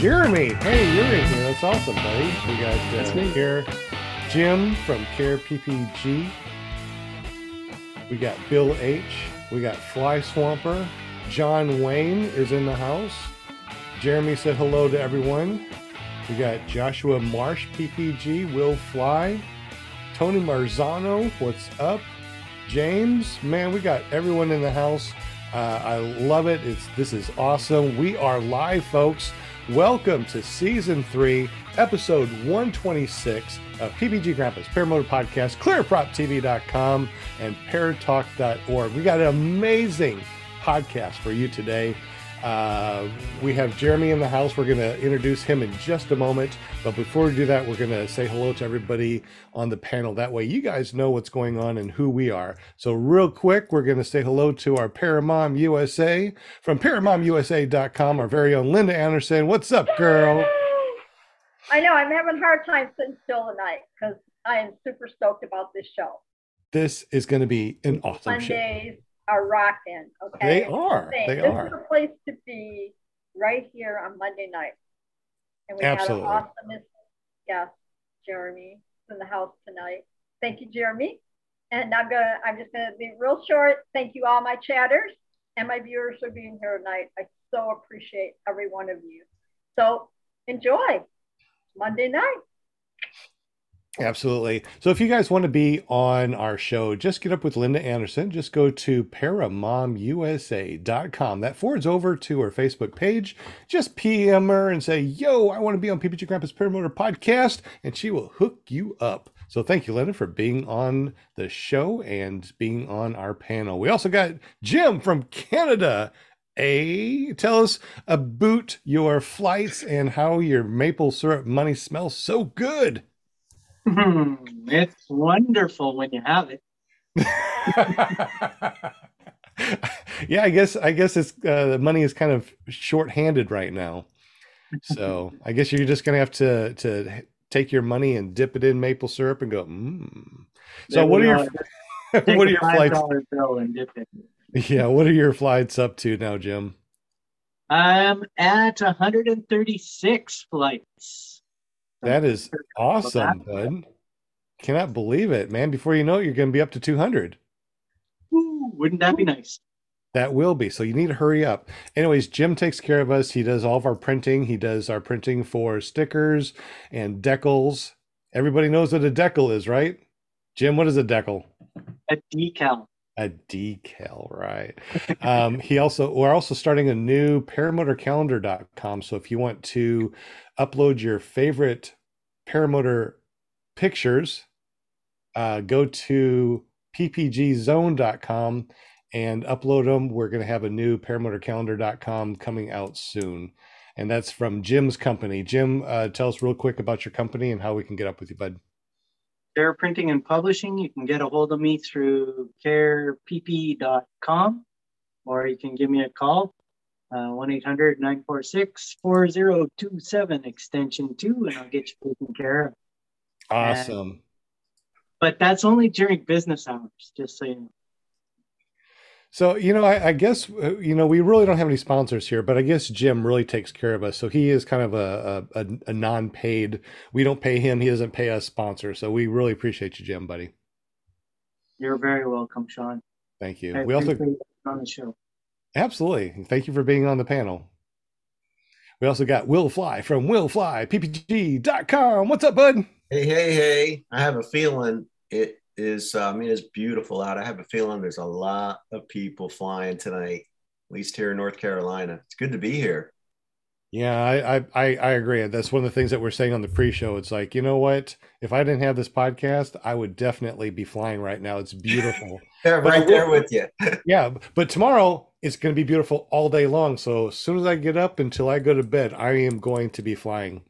Jeremy. Hey, you're in here. That's awesome, buddy. We got uh, here Jim from Care PPG. We got Bill H. We got Fly Swamper. John Wayne is in the house. Jeremy said hello to everyone. We got Joshua Marsh, PPG, Will Fly, Tony Marzano, what's up? James, man, we got everyone in the house. Uh, I love it. It's this is awesome. We are live, folks. Welcome to season three, episode 126 of PPG Grandpa's Paramotor Podcast, clearproptv.com, and paratalk.org. We got an amazing podcast for you today. Uh, we have Jeremy in the house. We're going to introduce him in just a moment. But before we do that, we're going to say hello to everybody on the panel. That way, you guys know what's going on and who we are. So, real quick, we're going to say hello to our Paramom USA from ParaMomUSA.com, our very own Linda Anderson. What's up, girl? I know. I'm having a hard time sitting still tonight because I am super stoked about this show. This is going to be an awesome Mondays, show are rocking. Okay, they are. They this are. This is a place to be right here on Monday night. And we Absolutely. had an awesome guest, Jeremy, in the house tonight. Thank you, Jeremy. And I'm gonna, I'm just gonna be real short. Thank you, all my chatters and my viewers for being here tonight. I so appreciate every one of you. So enjoy Monday night. Absolutely. So if you guys want to be on our show, just get up with Linda Anderson. Just go to paramomusa.com. That forwards over to her Facebook page. Just PM her and say, yo, I want to be on PPG Grandpa's Paramotor podcast, and she will hook you up. So thank you, Linda, for being on the show and being on our panel. We also got Jim from Canada. A tell us about your flights and how your maple syrup money smells so good. It's wonderful when you have it. yeah, I guess I guess it's uh, the money is kind of short-handed right now. So I guess you're just gonna have to to take your money and dip it in maple syrup and go. Mm. So what are your what are your flights? Bill and dip it. Yeah, what are your flights up to now, Jim? I'm at 136 flights. That is awesome, bud. Cannot believe it, man. Before you know it, you're going to be up to 200. Ooh, wouldn't that be nice? That will be. So you need to hurry up. Anyways, Jim takes care of us. He does all of our printing. He does our printing for stickers and decals. Everybody knows what a decal is, right? Jim, what is a decal? A decal. A decal, right? um, he also we're also starting a new paramotorcalendar.com. So if you want to upload your favorite paramotor pictures, uh, go to ppgzone.com and upload them. We're going to have a new paramotorcalendar.com coming out soon. And that's from Jim's company. Jim, uh, tell us real quick about your company and how we can get up with you, bud. Care Printing and Publishing. You can get a hold of me through carepp.com or you can give me a call, 1 800 946 4027, extension 2, and I'll get you taken care of. Awesome. And, but that's only during business hours, just so you know. So, you know, I, I, guess, uh, you know, we really don't have any sponsors here, but I guess Jim really takes care of us. So he is kind of a, a, a non paid, we don't pay him, he doesn't pay us sponsor. So we really appreciate you, Jim, buddy. You're very welcome, Sean. Thank you. I we also, on the show. Absolutely. Thank you for being on the panel. We also got Will Fly from Will Fly, ppg.com. What's up, bud? Hey, hey, hey. I have a feeling it is uh, I mean it's beautiful out. I have a feeling there's a lot of people flying tonight, at least here in North Carolina. It's good to be here. Yeah, I, I I agree. That's one of the things that we're saying on the pre-show. It's like, you know what? If I didn't have this podcast, I would definitely be flying right now. It's beautiful. yeah, right there with you. yeah, but tomorrow it's going to be beautiful all day long. So as soon as I get up until I go to bed, I am going to be flying.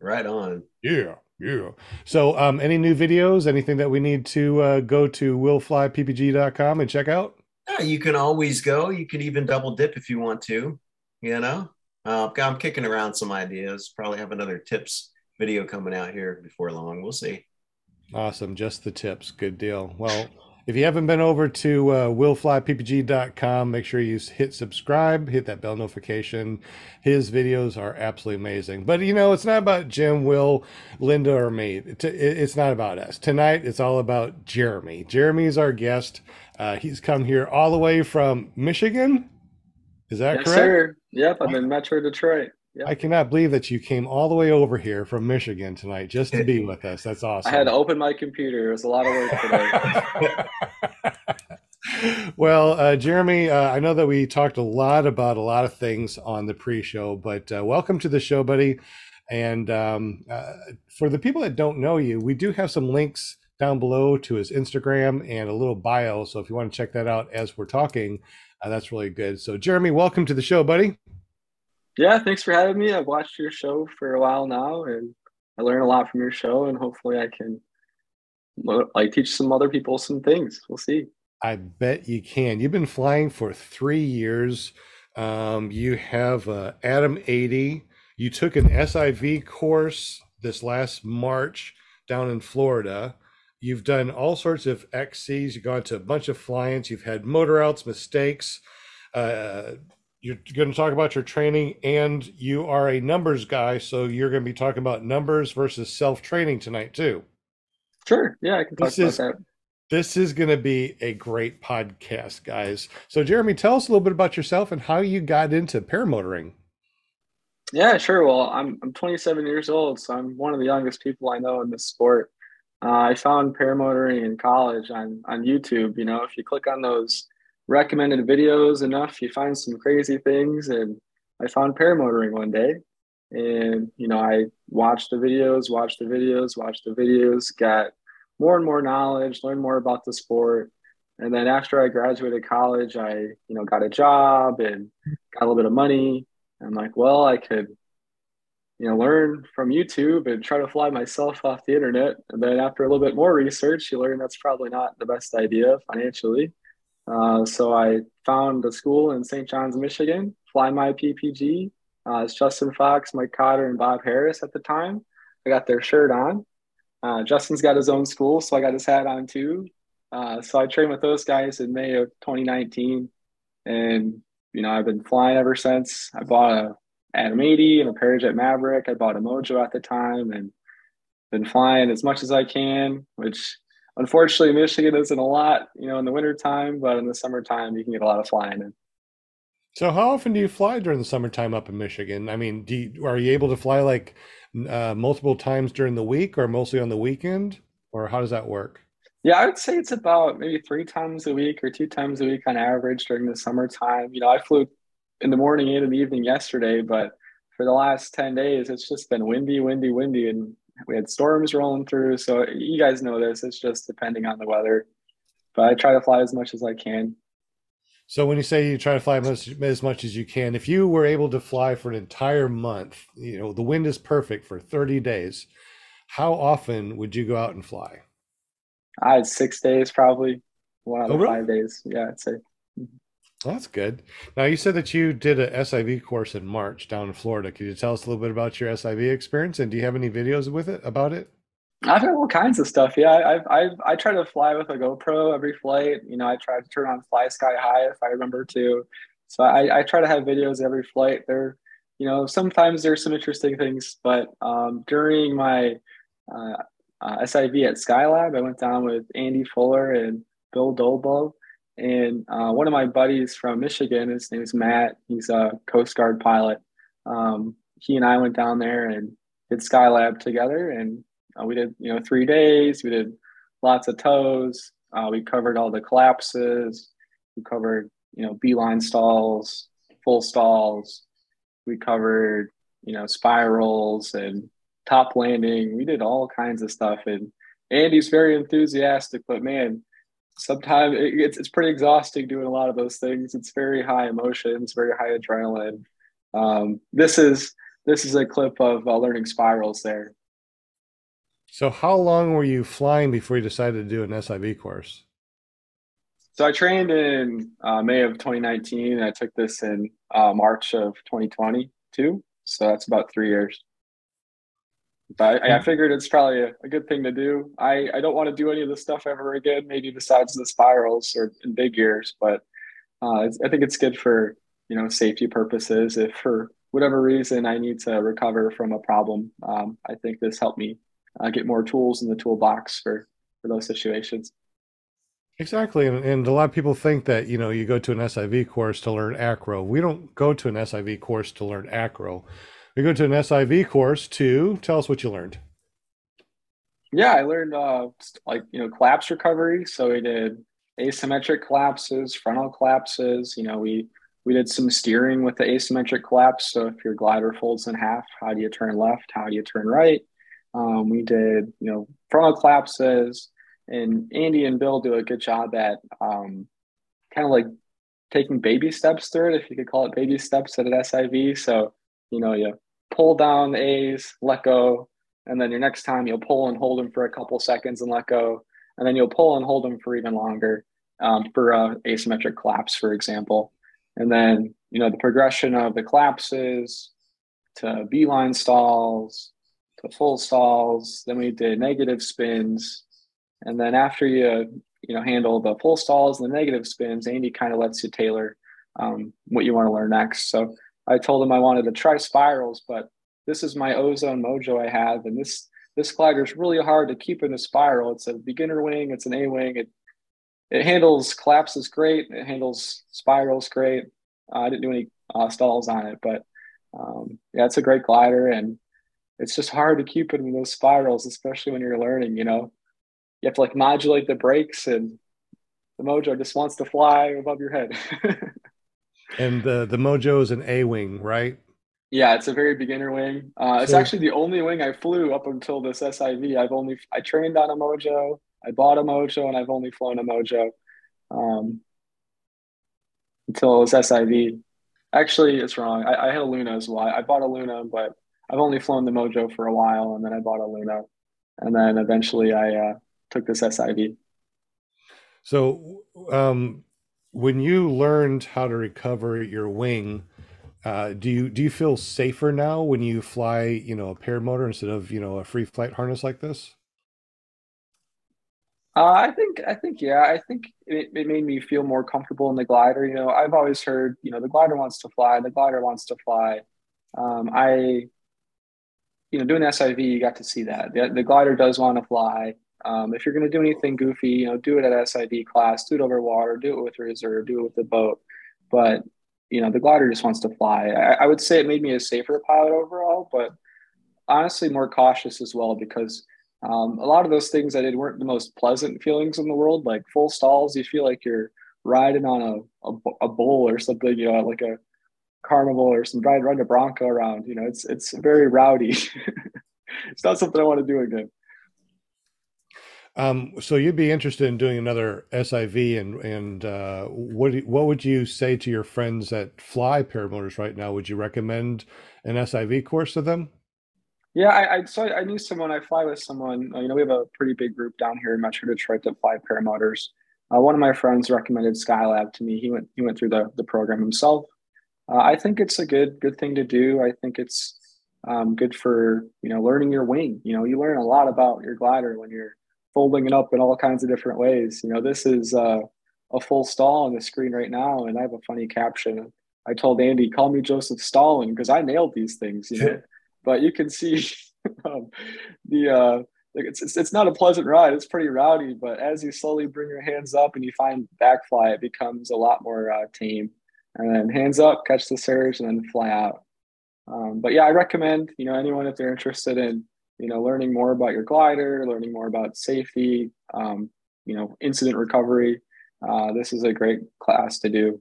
Right on. Yeah. Yeah. So, um, any new videos, anything that we need to uh, go to willflyppg.com and check out? Yeah, you can always go. You can even double dip if you want to. You know, uh, I'm kicking around some ideas. Probably have another tips video coming out here before long. We'll see. Awesome. Just the tips. Good deal. Well, If you haven't been over to uh, willflyppg.com, make sure you hit subscribe, hit that bell notification. His videos are absolutely amazing. But you know, it's not about Jim, Will, Linda, or me. It's not about us. Tonight, it's all about Jeremy. Jeremy is our guest. Uh, he's come here all the way from Michigan. Is that yes, correct? Sir. Yep, I'm in Metro Detroit. I cannot believe that you came all the way over here from Michigan tonight just to be with us. That's awesome. I had to open my computer. It was a lot of work today. well, uh, Jeremy, uh, I know that we talked a lot about a lot of things on the pre-show, but uh, welcome to the show, buddy. And um, uh, for the people that don't know you, we do have some links down below to his Instagram and a little bio. So if you want to check that out as we're talking, uh, that's really good. So, Jeremy, welcome to the show, buddy. Yeah, thanks for having me. I've watched your show for a while now, and I learn a lot from your show, and hopefully, I can like teach some other people some things. We'll see. I bet you can. You've been flying for three years. Um, you have uh, ATOM 80. You took an SIV course this last March down in Florida. You've done all sorts of XCs. You've gone to a bunch of fly-ins. You've had motor outs, mistakes. Uh, you're going to talk about your training and you are a numbers guy so you're going to be talking about numbers versus self-training tonight too. Sure. Yeah i can talk this about is, that. this is going to be a great podcast guys. So jeremy tell us a little bit about yourself and how you got into paramotoring. Yeah sure. Well i'm, I'm 27 years old so i'm one of the youngest people i know in this sport. Uh, i found paramotoring in college on on youtube you know if you click on those recommended videos enough, you find some crazy things. And I found paramotoring one day. And, you know, I watched the videos, watched the videos, watched the videos, got more and more knowledge, learned more about the sport. And then after I graduated college, I, you know, got a job and got a little bit of money. I'm like, well, I could, you know, learn from YouTube and try to fly myself off the internet. And then after a little bit more research, you learn that's probably not the best idea financially. Uh, so I found a school in St. John's, Michigan, Fly My PPG. Uh, it's Justin Fox, Mike Cotter, and Bob Harris at the time. I got their shirt on. Uh, Justin's got his own school, so I got his hat on too. Uh, so I trained with those guys in May of 2019, and you know I've been flying ever since. I bought a ATOM 80 and a Parajet Maverick. I bought a Mojo at the time, and been flying as much as I can, which unfortunately, Michigan isn't a lot, you know, in the wintertime, but in the summertime, you can get a lot of flying in. So, how often do you fly during the summertime up in Michigan? I mean, do you, are you able to fly like uh, multiple times during the week, or mostly on the weekend, or how does that work? Yeah, I would say it's about maybe three times a week or two times a week on average during the summertime. You know, I flew in the morning and in the evening yesterday, but for the last 10 days, it's just been windy, windy, windy. And we had storms rolling through. So you guys know this. It's just depending on the weather. But I try to fly as much as I can. So when you say you try to fly as, as much as you can, if you were able to fly for an entire month, you know, the wind is perfect for 30 days, how often would you go out and fly? I had six days probably. One out of oh, really? five days. Yeah, I'd say. Mm-hmm. That's good. Now you said that you did a SIV course in March down in Florida. Could you tell us a little bit about your SIV experience and do you have any videos with it about it? I've had all kinds of stuff. Yeah, I've, I've I try to fly with a GoPro every flight. You know, I try to turn on FlySkyHy if I remember to. So I, I try to have videos every flight. There, you know, sometimes there's some interesting things, but um, during my uh, uh, SIV at Skylab, I went down with Andy Fuller and Bill Dolbo, and uh, one of my buddies from Michigan, his name is Matt. He's a Coast Guard pilot. Um, he and I went down there and did Skylab together, and uh, we did you know three days. We did lots of tows. Uh, we covered all the collapses. We covered you know B-line stalls, full stalls. We covered you know spirals and top landing. We did all kinds of stuff, and Andy's very enthusiastic. But man, sometimes it's it's pretty exhausting doing a lot of those things. It's very high emotions, very high adrenaline. Um, this is this is a clip of uh, learning spirals there. So, how long were you flying before you decided to do an SIV course? So, I trained in uh, May of 2019. and I took this in uh, March of 2022. So, that's about three years. But I, I figured it's probably a, a, good thing to do. I, I don't want to do any of this stuff ever again, maybe besides the spirals or in big ears, but uh, I think it's good for, you know, safety purposes. If for whatever reason I need to recover from a problem, um, I think this helped me uh, get more tools in the toolbox for, for those situations. Exactly. And, and a lot of people think that, you know, you go to an SIV course to learn acro. We don't go to an SIV course to learn acro. We go to an SIV course to tell us what you learned. Yeah, I learned uh, like, you know, collapse recovery. So we did asymmetric collapses, frontal collapses. You know, we we did some steering with the asymmetric collapse. So if your glider folds in half, how do you turn left? How do you turn right? Um, we did, you know, frontal collapses and Andy and Bill do a good job at um, kind of like taking baby steps through it, if you could call it baby steps at an SIV. So, you know, you pull down A's, let go, and then your next time you'll pull and hold them for a couple seconds and let go, and then you'll pull and hold them for even longer um, for a asymmetric collapse, for example. And then, you know, the progression of the collapses to B-line stalls to full stalls. Then we did negative spins and then after you you know handle the full stalls and the negative spins, Andy kind of lets you tailor um, what you want to learn next. So I told him I wanted to try spirals, but this is my ozone mojo I have, and this this glider is really hard to keep in a spiral. It's a beginner wing, it's an A wing. It it handles collapses great. It handles spirals great. Uh, I didn't do any uh, stalls on it, but um, yeah, it's a great glider, and it's just hard to keep it in those spirals, especially when you're learning. You know, you have to like modulate the brakes and the mojo just wants to fly above your head and the the mojo is an a wing right? Yeah it's a very beginner wing. Uh, it's actually the only wing i flew up until this siv i've only i trained on a mojo i bought a mojo and i've only flown a mojo um, until it was siv actually it's wrong. I, I had a luna as well. I bought a luna but i've only flown the mojo for a while and then i bought a luna and then eventually i uh, took this SIV. So, um, when you learned how to recover your wing, uh, do you do you feel safer now when you fly, you know, a paramotor instead of you know a free flight harness like this? Uh, I think I think yeah, I think it, it made me feel more comfortable in the glider. You know, I've always heard you know the glider wants to fly, the glider wants to fly. Um, I, you know, doing SIV, you got to see that the, the glider does want to fly. Um, if you're going to do anything goofy, you know, do it at SIV class, do it over water, do it with reserve, do it with the boat. But you know, the glider just wants to fly. I, I would say it made me a safer pilot overall, but honestly more cautious as well because um, a lot of those things I did weren't the most pleasant feelings in the world. Like full stalls, you feel like you're riding on a, a, a bull or something, you know, like a carnival or some riding, riding a bronco around. You know, it's it's very rowdy. it's not something I want to do again. Um, so you'd be interested in doing another SIV, and and uh, what what would you say to your friends that fly paramotors right now? Would you recommend an SIV course to them? Yeah, I, I so I knew someone. I fly with someone. Uh, you know, we have a pretty big group down here in Metro Detroit that fly paramotors. Uh, one of my friends recommended Skylab to me. He went he went through the the program himself. Uh, I think it's a good good thing to do. I think it's um, good for you know learning your wing. You know, you learn a lot about your glider when you're folding it up in all kinds of different ways. You know, this is uh, a full stall on the screen right now, and I have a funny caption. I told Andy, "Call me Joseph Stalin," because I nailed these things. You know, but you can see um, the uh, it's, it's it's not a pleasant ride. It's pretty rowdy, but as you slowly bring your hands up and you find backfly, it becomes a lot more uh, tame. And then hands up, catch the surge, and then fly out. Um, but yeah, I recommend you know anyone if they're interested in you know, learning more about your glider, learning more about safety, um, you know, incident recovery. Uh, this is a great class to do.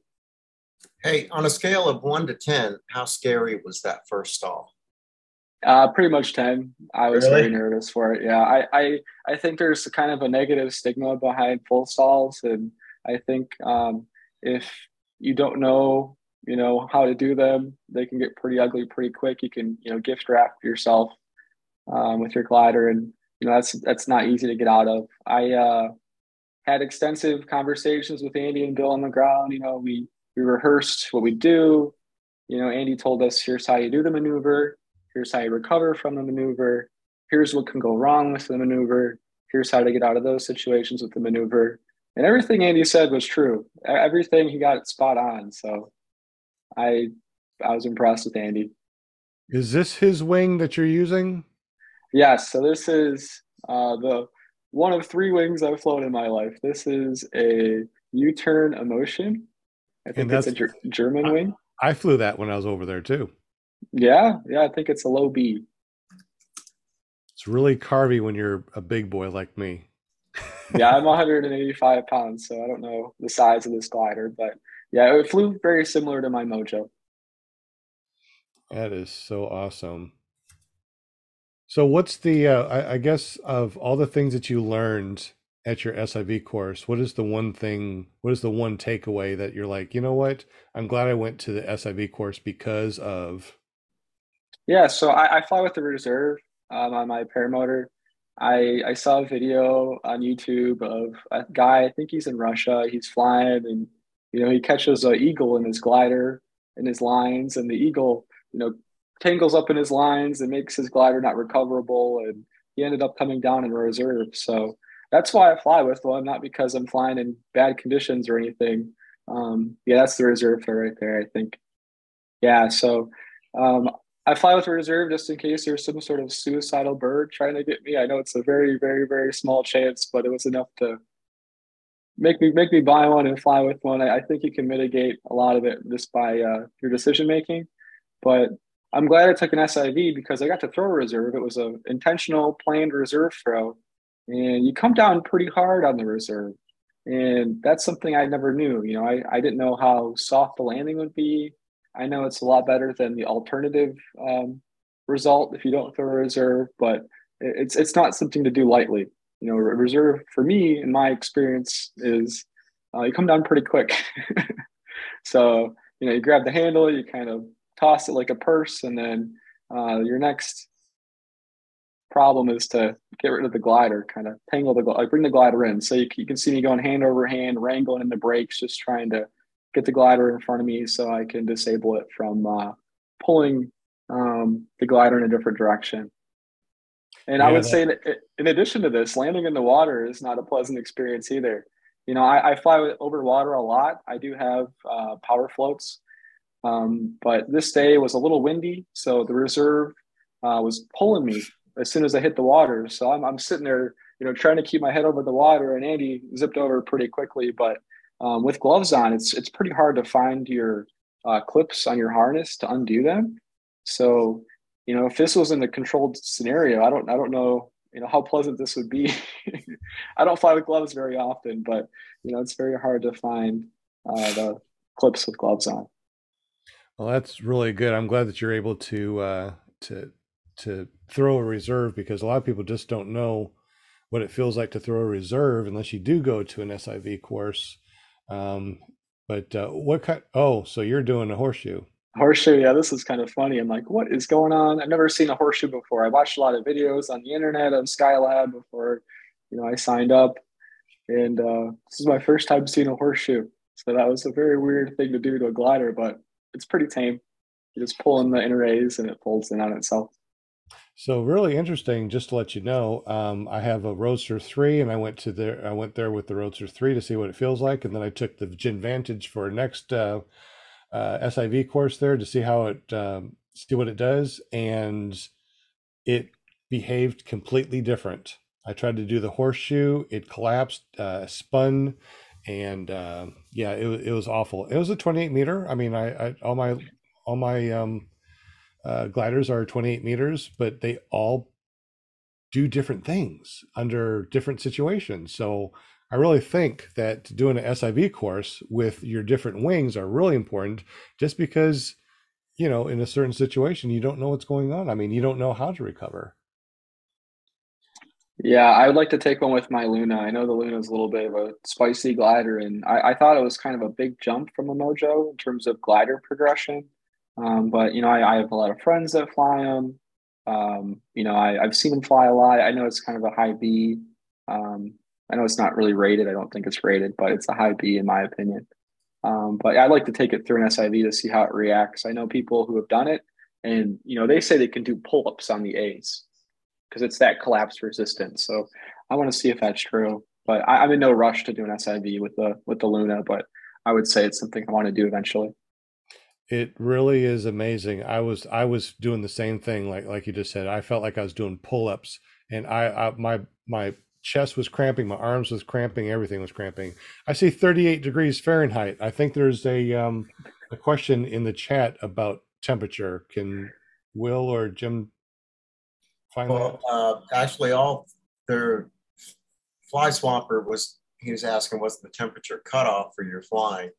Hey, on a scale of one to 10, how scary was that first stall? Uh, pretty much 10. I was really? very nervous for it. Yeah. I, I, I think there's kind of a negative stigma behind full stalls. And I think um, if you don't know, you know, how to do them, they can get pretty ugly pretty quick. You can, you know, gift wrap yourself um, with your glider, and you know that's that's not easy to get out of. I uh, had extensive conversations with Andy and Bill on the ground. You know, we we rehearsed what we do. You know, Andy told us, "Here's how you do the maneuver. Here's how you recover from the maneuver." here's what can go wrong with the maneuver. Here's how to get out of those situations with the maneuver. And everything Andy said was true. Everything he got spot on. So I I was impressed with Andy. Is this his wing that you're using? Yes. So this is uh, the one of three wings I've flown in my life. This is a U-turn emotion. I think it's a German I, wing. I flew that when I was over there too. Yeah, yeah, I think it's a low B. It's really carvy when you're a big boy like me. yeah, I'm 185 pounds, so I don't know the size of this glider, but yeah, it flew very similar to my Mojo. That is so awesome. So, what's the, uh, I, I guess, of all the things that you learned at your SIV course, what is the one thing, what is the one takeaway that you're like, you know what, I'm glad I went to the SIV course because of? Yeah, so I, I fly with the reserve um, on my paramotor. I, I saw a video on YouTube of a guy, I think he's in Russia, he's flying and, you know, he catches an eagle in his glider in his lines and the eagle, you know, tangles up in his lines and makes his glider not recoverable. And he ended up coming down in reserve. So that's why I fly with one, not because I'm flying in bad conditions or anything. Um, yeah, that's the reserve for right there, I think. Yeah, so um, I fly with a reserve just in case there's some sort of suicidal bird trying to get me. I know it's a very, very, very small chance, but it was enough to make me make me buy one and fly with one. I, I think you can mitigate a lot of it just by uh, your decision making. But I'm glad I took an SIV because I got to throw a reserve. It was an intentional, planned reserve throw, and you come down pretty hard on the reserve, and that's something I never knew. You know, I I didn't know how soft the landing would be. I know it's a lot better than the alternative um, result if you don't throw a reserve, but it's it's not something to do lightly. You know, reserve for me, in my experience, is uh, you come down pretty quick. so you know, you grab the handle, you kind of toss it like a purse, and then uh, your next problem is to get rid of the glider, kind of tangle the like bring the glider in. So you, you can see me going hand over hand, wrangling in the brakes, just trying to get the glider in front of me so I can disable it from uh, pulling um, the glider in a different direction. And yeah, I would that... say that in addition to this, landing in the water is not a pleasant experience either. You know, I, I fly over water a lot. I do have uh, power floats, um, but this day was a little windy, so the reserve uh, was pulling me as soon as I hit the water. So I'm, I'm sitting there, you know, trying to keep my head over the water, and Andy zipped over pretty quickly, but um, with gloves on, it's it's pretty hard to find your uh, clips on your harness to undo them. So, you know, if this was in a controlled scenario, I don't I don't know you know how pleasant this would be. I don't fly with gloves very often, but you know it's very hard to find uh, the clips with gloves on. Well, that's really good. I'm glad that you're able to uh, to to throw a reserve because a lot of people just don't know what it feels like to throw a reserve unless you do go to an SIV course. Um, but uh, what kind? Oh, so you're doing a horseshoe? Horseshoe, yeah. This is kind of funny. I'm like, what is going on? I've never seen a horseshoe before. I watched a lot of videos on the internet on Skylab before, you know, I signed up, and uh, this is my first time seeing a horseshoe. So that was a very weird thing to do to a glider, but it's pretty tame. You just pull in the inner A's and it folds in on itself. So really interesting. Just to let you know, um, I have a Roadster three, and I went to there. I went there with the Roadster three to see what it feels like, and then I took the Gin Vantage for next uh, uh, SIV course there to see how it um, see what it does, and it behaved completely different. I tried to do the horseshoe, it collapsed, uh, spun, and uh, yeah, it, it was awful. It was a 28 meter. I mean, I, I all my all my um, uh, gliders are 28 meters, but they all do different things under different situations. So I really think that doing an SIV course with your different wings are really important just because, you know, in a certain situation, you don't know what's going on. I mean, you don't know how to recover. Yeah, I would like to take one with my Luna. I know the Luna is a little bit of a spicy glider, and I, I thought it was kind of a big jump from the Mojo in terms of glider progression. Um, but you know, I, I, have a lot of friends that fly them. Um, you know, I, have seen them fly a lot. I know it's kind of a high B. Um, I know it's not really rated. I don't think it's rated, but it's a high B in my opinion. Um, but I'd like to take it through an SIV to see how it reacts. I know people who have done it, and you know, they say they can do pull-ups on the A's. Because it's that collapse resistance. So I want to see if that's true. But I, am in no rush to do an SIV with the with the Luna, but I would say it's something I want to do eventually. It really is amazing. I was I was doing the same thing, like like you just said. I felt like I was doing pull ups, and I, I my my chest was cramping, my arms was cramping, everything was cramping. I see 38 degrees Fahrenheit. I think there's a um, a question in the chat about temperature. Can Will or Jim find well. Uh, actually, all their fly swamper was he was asking what's the temperature cutoff for your flying.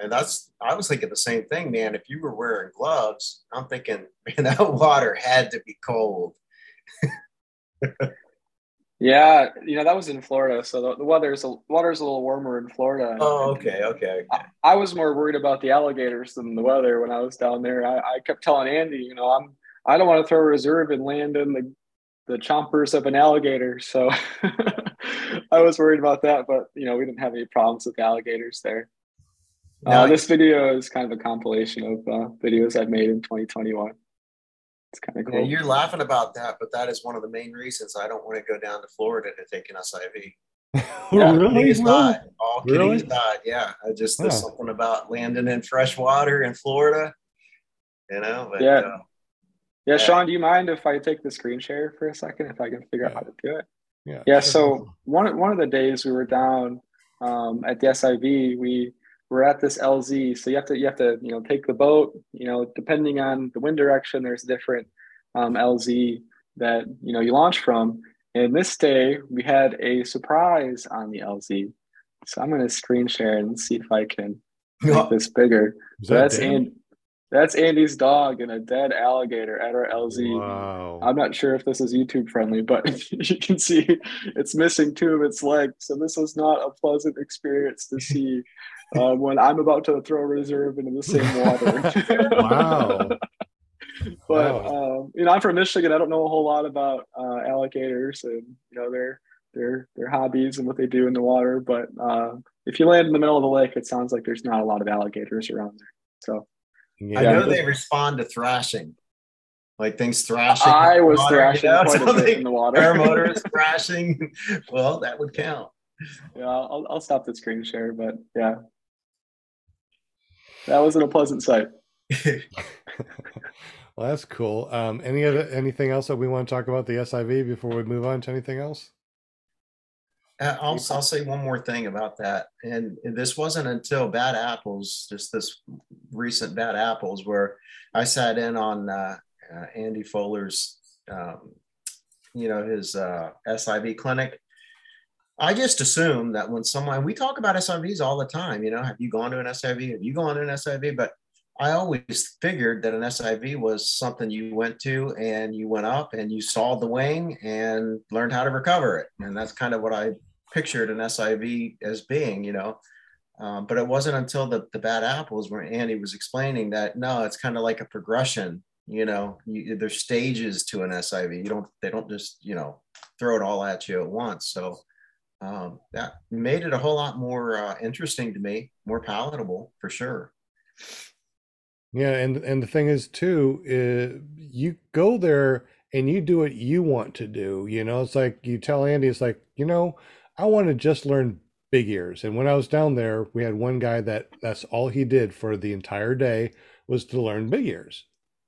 And that's I was thinking the same thing, man. If you were wearing gloves, I'm thinking, man, that water had to be cold. yeah, you know that was in Florida, so the, the weather's a, water's a little warmer in Florida. Oh, okay, okay. I, I, was more worried about the alligators than the weather when I was down there. I, I kept telling Andy, you know, I'm I don't want to throw a reserve and land in the the chompers of an alligator. So I was worried about that, but you know, we didn't have any problems with alligators there. Uh, this video is kind of a compilation of uh, videos I've made in 2021. It's kind of cool. Yeah, you're laughing about that, but that is one of the main reasons I don't want to go down to Florida to take an SIV. yeah, really? Aside, all kidding really? aside, yeah. I just there's something about landing in fresh water in Florida, you know. But, yeah. Uh, yeah, Sean, do you mind if I take the screen share for a second if I can figure yeah. out how to do it? Yeah. Yeah. So one one of the days we were down um, at the SIV, we were at this LZ. So you have to you have to you know take the boat. You know, depending on the wind direction, there's different um, LZ that you know you launch from. And this day we had a surprise on the LZ. So I'm going to screen share and see if I can make this bigger. So that's and that's Andy's dog and a dead alligator at our LZ. Wow. I'm not sure if this is YouTube friendly, but you can see it's missing two of its legs. So this was not a pleasant experience to see uh, when I'm about to throw a reserve into the same water. wow. but wow. Um, you know, I'm from Michigan. I don't know a whole lot about uh, alligators and you know their their their hobbies and what they do in the water. But uh, if you land in the middle of the lake, it sounds like there's not a lot of alligators around there. So yeah. I know they respond to thrashing, like things thrashing. I was water, thrashing you know, quite a bit in the water. Paramotor is thrashing. Well, that would count. Yeah, I'll, I'll stop the screen share, but yeah, that wasn't a pleasant sight. well, that's cool. Um, any other anything else that we want to talk about the SIV before we move on to anything else? Uh, I'll, I'll say one more thing about that. And this wasn't until Bad Apples, just this recent Bad Apples, where I sat in on uh, uh, Andy Fuller's, um, you know, his uh, SIV clinic. I just assume that when someone, we talk about SIVs all the time, you know, have you gone to an SIV? Have you gone to an SIV? But I always figured that an SIV was something you went to and you went up and you saw the wing and learned how to recover it. And that's kind of what I pictured an SIV as being, you know. Um, but it wasn't until the, the bad apples where Andy was explaining that no, it's kind of like a progression. You know, you, there's stages to an SIV. You don't they don't just you know throw it all at you at once. So um, that made it a whole lot more uh, interesting to me, more palatable for sure. Yeah, and and the thing is too, uh, you go there and you do what you want to do. You know, it's like you tell Andy, it's like you know, I want to just learn big ears. And when I was down there, we had one guy that that's all he did for the entire day was to learn big ears.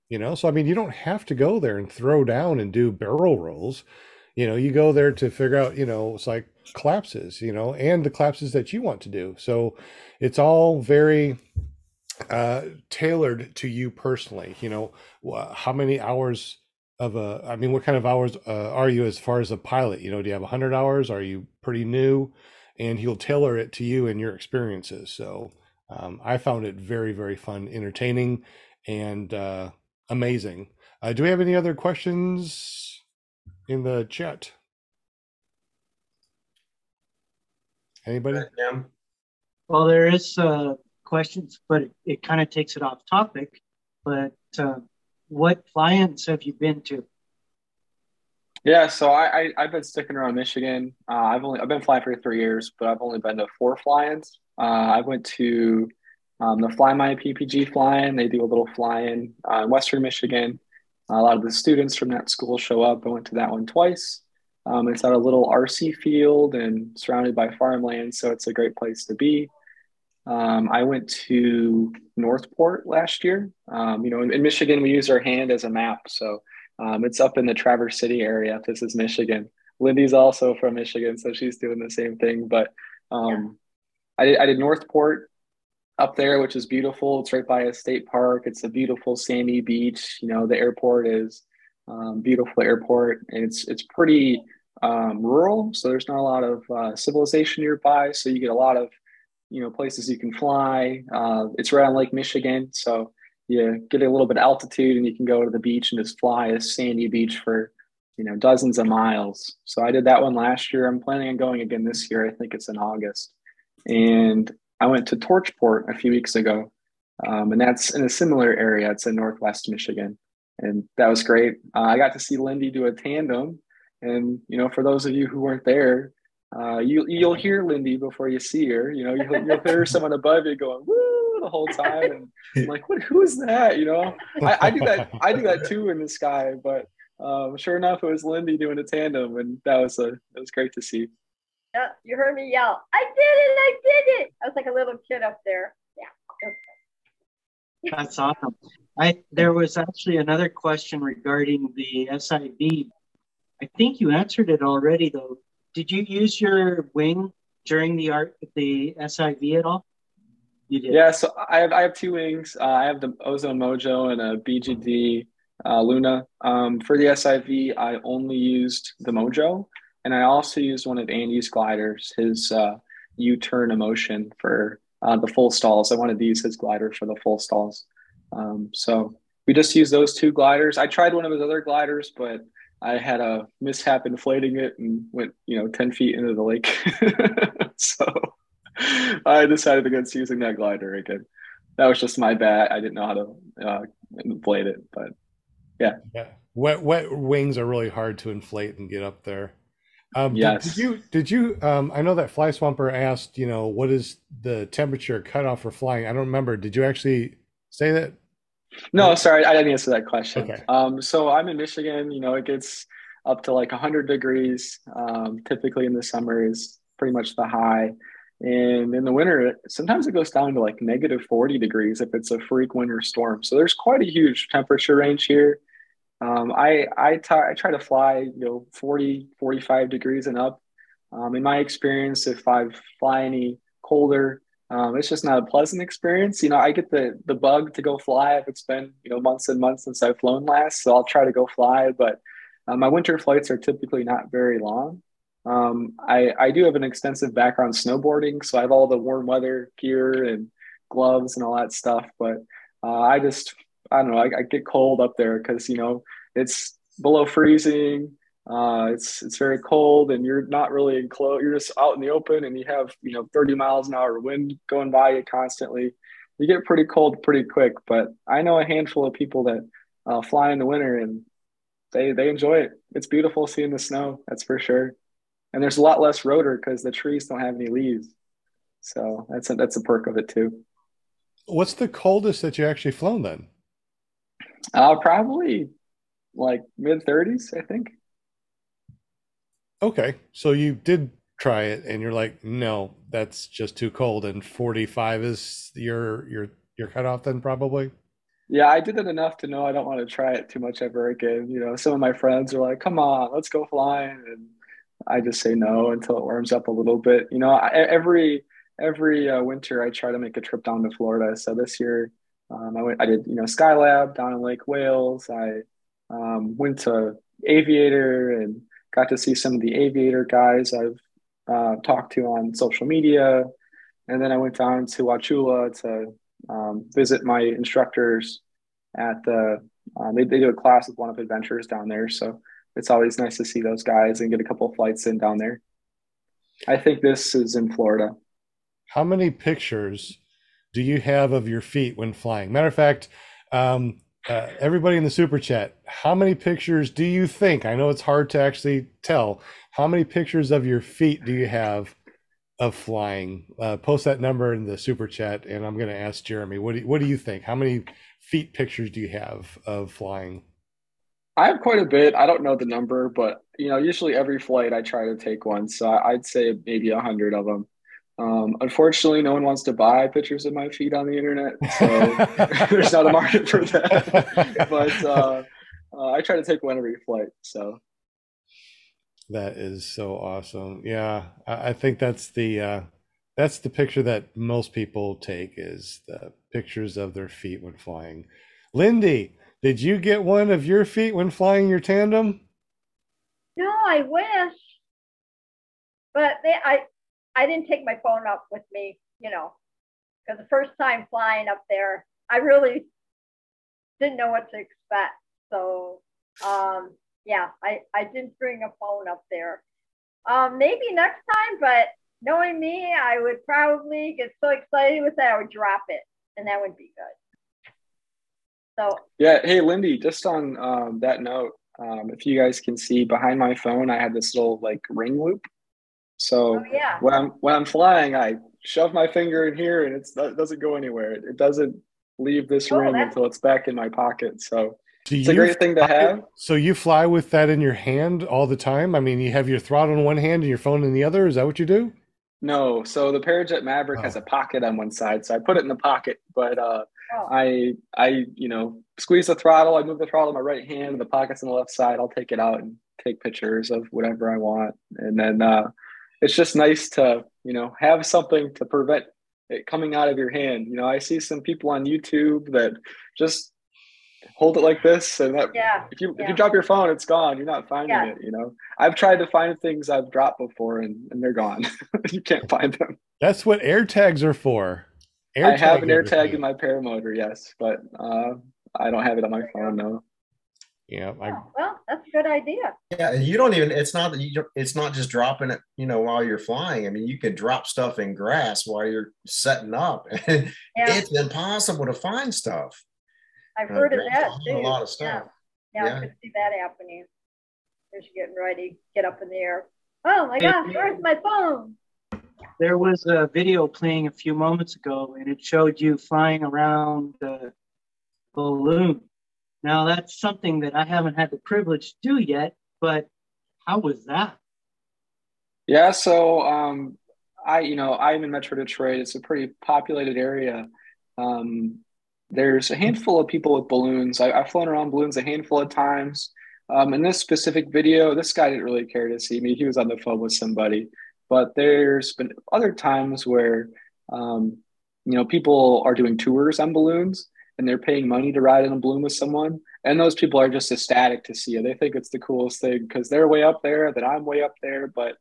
You know, so I mean, you don't have to go there and throw down and do barrel rolls. You know, you go there to figure out, you know, it's like collapses, you know, and the collapses that you want to do. So it's all very uh tailored to you personally. You know, how many hours of a i mean what kind of hours uh, are you as far as a pilot you know do you have 100 hours are you pretty new and he'll tailor it to you and your experiences so um, i found it very very fun entertaining and uh, amazing uh, do we have any other questions in the chat anybody yeah. well there is uh, questions but it, it kind of takes it off topic but uh, what fly-ins have you been to? Yeah, so I, I have been sticking around Michigan. Uh, I've only I've been flying for three years, but I've only been to four fly-ins. Uh, I went to um, the Fly My PPG fly-in. They do a little fly-in uh, in Western Michigan. A lot of the students from that school show up. I went to that one twice. Um, it's at a little RC field and surrounded by farmland, so it's a great place to be. Um, I went to Northport last year. Um, you know, in, in, Michigan, we use our hand as a map, so um, it's up in the Traverse City area. This is Michigan. Lindy's also from Michigan, so she's doing the same thing. But um, yeah. I, did, I did Northport up there, which is beautiful. It's right by a state park. It's a beautiful sandy beach. You know, the airport is um, beautiful airport, and it's it's pretty um, rural, so there's not a lot of uh, civilization nearby. So you get a lot of you know places you can fly. Uh, it's right on Lake Michigan, so you get a little bit of altitude, and you can go to the beach and just fly a sandy beach for you know dozens of miles. So I did that one last year. I'm planning on going again this year. I think it's in August, and I went to Torchport a few weeks ago, um, and that's in a similar area. It's in Northwest Michigan and that was great. Uh, I got to see Lindy do a tandem, and you know, for those of you who weren't there, uh, you you'll hear Lindy before you see her. You know, you'll, you'll hear someone above you going "woo" the whole time, and I'm like, "What? Who is that?" You know, I, I do that. I do that too in the sky, but um, sure enough, it was Lindy doing a tandem, and that was a that was great to see. Yeah, you heard me yell, "I did it! I did it!" I was like a little kid up there. Yeah. That's awesome. I there was actually another question regarding the SIV. I think you answered it already though. Did you use your wing during the art the SIV at all? You did. Yeah, so I have I have two wings. Uh, I have the Ozone Mojo and a BGD uh, Luna. Um, for the SIV, I only used the Mojo, and I also used one of Andy's gliders, his uh, U-turn emotion for uh, the full stalls. I wanted to use his glider for the full stalls. Um, so we just used those two gliders. I tried one of his other gliders, but I had a mishap inflating it and went, you know, 10 feet into the lake. so I decided against using that glider again. That was just my bat. I didn't know how to uh, inflate it, but yeah. Yeah. Wet, wet wings are really hard to inflate and get up there. Um, yes. Did, did, you, did you, um, I know that Fly Swamper asked, you know, what is the temperature cutoff for flying? I don't remember. Did you actually say that? No, sorry, I didn't answer that question. Okay. Um, so I'm in Michigan. You know, it gets up to like 100 degrees. Um, typically in the summer is pretty much the high, and in the winter sometimes it goes down to like negative 40 degrees if it's a freak winter storm. So there's quite a huge temperature range here. Um, I I, t- I try to fly you know 40 45 degrees and up. Um, in my experience, if I fly any colder, um, it's just not a pleasant experience. You know, I get the the bug to go fly if it's been you know months and months since I've flown last, so I'll try to go fly. But uh, my winter flights are typically not very long. Um, I I do have an extensive background snowboarding, so I have all the warm weather gear and gloves and all that stuff. But uh, I just I don't know. I, I get cold up there because you know it's below freezing. Uh, it's it's very cold, and you're not really enclosed. You're just out in the open, and you have you know 30 miles an hour wind going by you constantly. You get pretty cold pretty quick. But I know a handful of people that uh, fly in the winter, and they they enjoy it. It's beautiful seeing the snow. That's for sure. And there's a lot less rotor because the trees don't have any leaves. So that's a, that's a perk of it too. What's the coldest that you actually flown then? Uh, probably like mid 30s, I think. Okay, so you did try it, and you're like, no, that's just too cold, and 45 is your your your cutoff then probably. Yeah, I did it enough to know I don't want to try it too much ever again. You know, some of my friends are like, "Come on, let's go flying," and I just say no until it warms up a little bit. You know, I, every every uh, winter I try to make a trip down to Florida. So this year, um, I went, I did you know Skylab down in Lake Wales. I um, went to Aviator and got to see some of the aviator guys I've uh, talked to on social media. And then I went down to Wauchula to um, visit my instructors at the, uh, they, they do a class with one of adventures down there. So it's always nice to see those guys and get a couple of flights in down there. I think this is in Florida. How many pictures do you have of your feet when flying? Matter of fact, um, uh, everybody in the super chat, how many pictures do you think? I know it's hard to actually tell. How many pictures of your feet do you have of flying? Uh, post that number in the super chat, and I'm going to ask Jeremy. What do you, what do you think? How many feet pictures do you have of flying? I have quite a bit. I don't know the number, but you know, usually every flight I try to take one. So I'd say maybe a hundred of them. Um, unfortunately, no one wants to buy pictures of my feet on the internet, so there's not a market for that. but uh, uh, I try to take one every flight. So that is so awesome. Yeah, I, I think that's the uh, that's the picture that most people take is the pictures of their feet when flying. Lindy, did you get one of your feet when flying your tandem? No, I wish, but they, I I didn't take my phone up with me, you know, because the first time flying up there, I really didn't know what to expect. So um, yeah, I, I didn't bring a phone up there. Um, maybe next time, but knowing me, I would probably get so excited with that, I would drop it, and that would be good. So yeah, hey Lindy, just on um, that note, um, if you guys can see behind my phone, I had this little like ring loop. So oh, yeah. when I'm when I'm flying, I shove my finger in here, and it's, it doesn't go anywhere. It doesn't leave this oh, ring until it's back in my pocket. So do it's a great thing to have. So you fly with that in your hand all the time? I mean, you have your throttle in one hand and your phone in the other. Is that what you do? No. So the Parajet Maverick oh. has a pocket on one side, so I put it in the pocket. But uh, oh. I, I, you know, squeeze the throttle. I move the throttle in my right hand. The pocket's on the left side. I'll take it out and take pictures of whatever I want. And then uh, it's just nice to, you know, have something to prevent it coming out of your hand. You know, I see some people on YouTube that just hold it like this and that yeah if you yeah. if you drop your phone it's gone you're not finding yeah. it you know i've tried to find things i've dropped before and, and they're gone you can't find them that's what air tags are for air i have an air tag in my paramotor yes but uh, i don't have it on my phone no yeah I, oh, well that's a good idea yeah you don't even it's not you it's not just dropping it you know while you're flying i mean you could drop stuff in grass while you're setting up yeah. it's impossible to find stuff I've heard of that too. A lot of stuff. Yeah. yeah, I could see that happening. As you're getting ready, get up in the air. Oh my gosh, where's my phone? There was a video playing a few moments ago, and it showed you flying around the balloon. Now that's something that I haven't had the privilege to do yet, but how was that? Yeah, so um, I, you know, I'm in Metro Detroit. It's a pretty populated area. Um, there's a handful of people with balloons. I, have flown around balloons a handful of times. Um, in this specific video, this guy didn't really care to see me. He was on the phone with somebody. But there's been other times where, um, you know, people are doing tours on balloons and they're paying money to ride in a balloon with someone. And those people are just ecstatic to see it. They think it's the coolest thing because they're way up there, that I'm way up there. But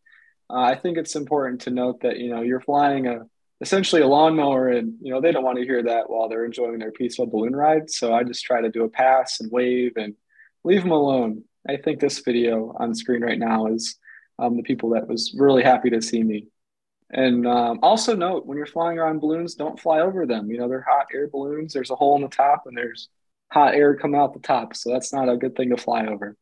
uh, I think it's important to note that, you know, you're flying a essentially a lawnmower and you know they don't want to hear that while they're enjoying their peaceful balloon ride so i just try to do a pass and wave and leave them alone i think this video on screen right now is um, the people that was really happy to see me and um, also note when you're flying around balloons don't fly over them you know they're hot air balloons there's a hole in the top and there's hot air coming out the top so that's not a good thing to fly over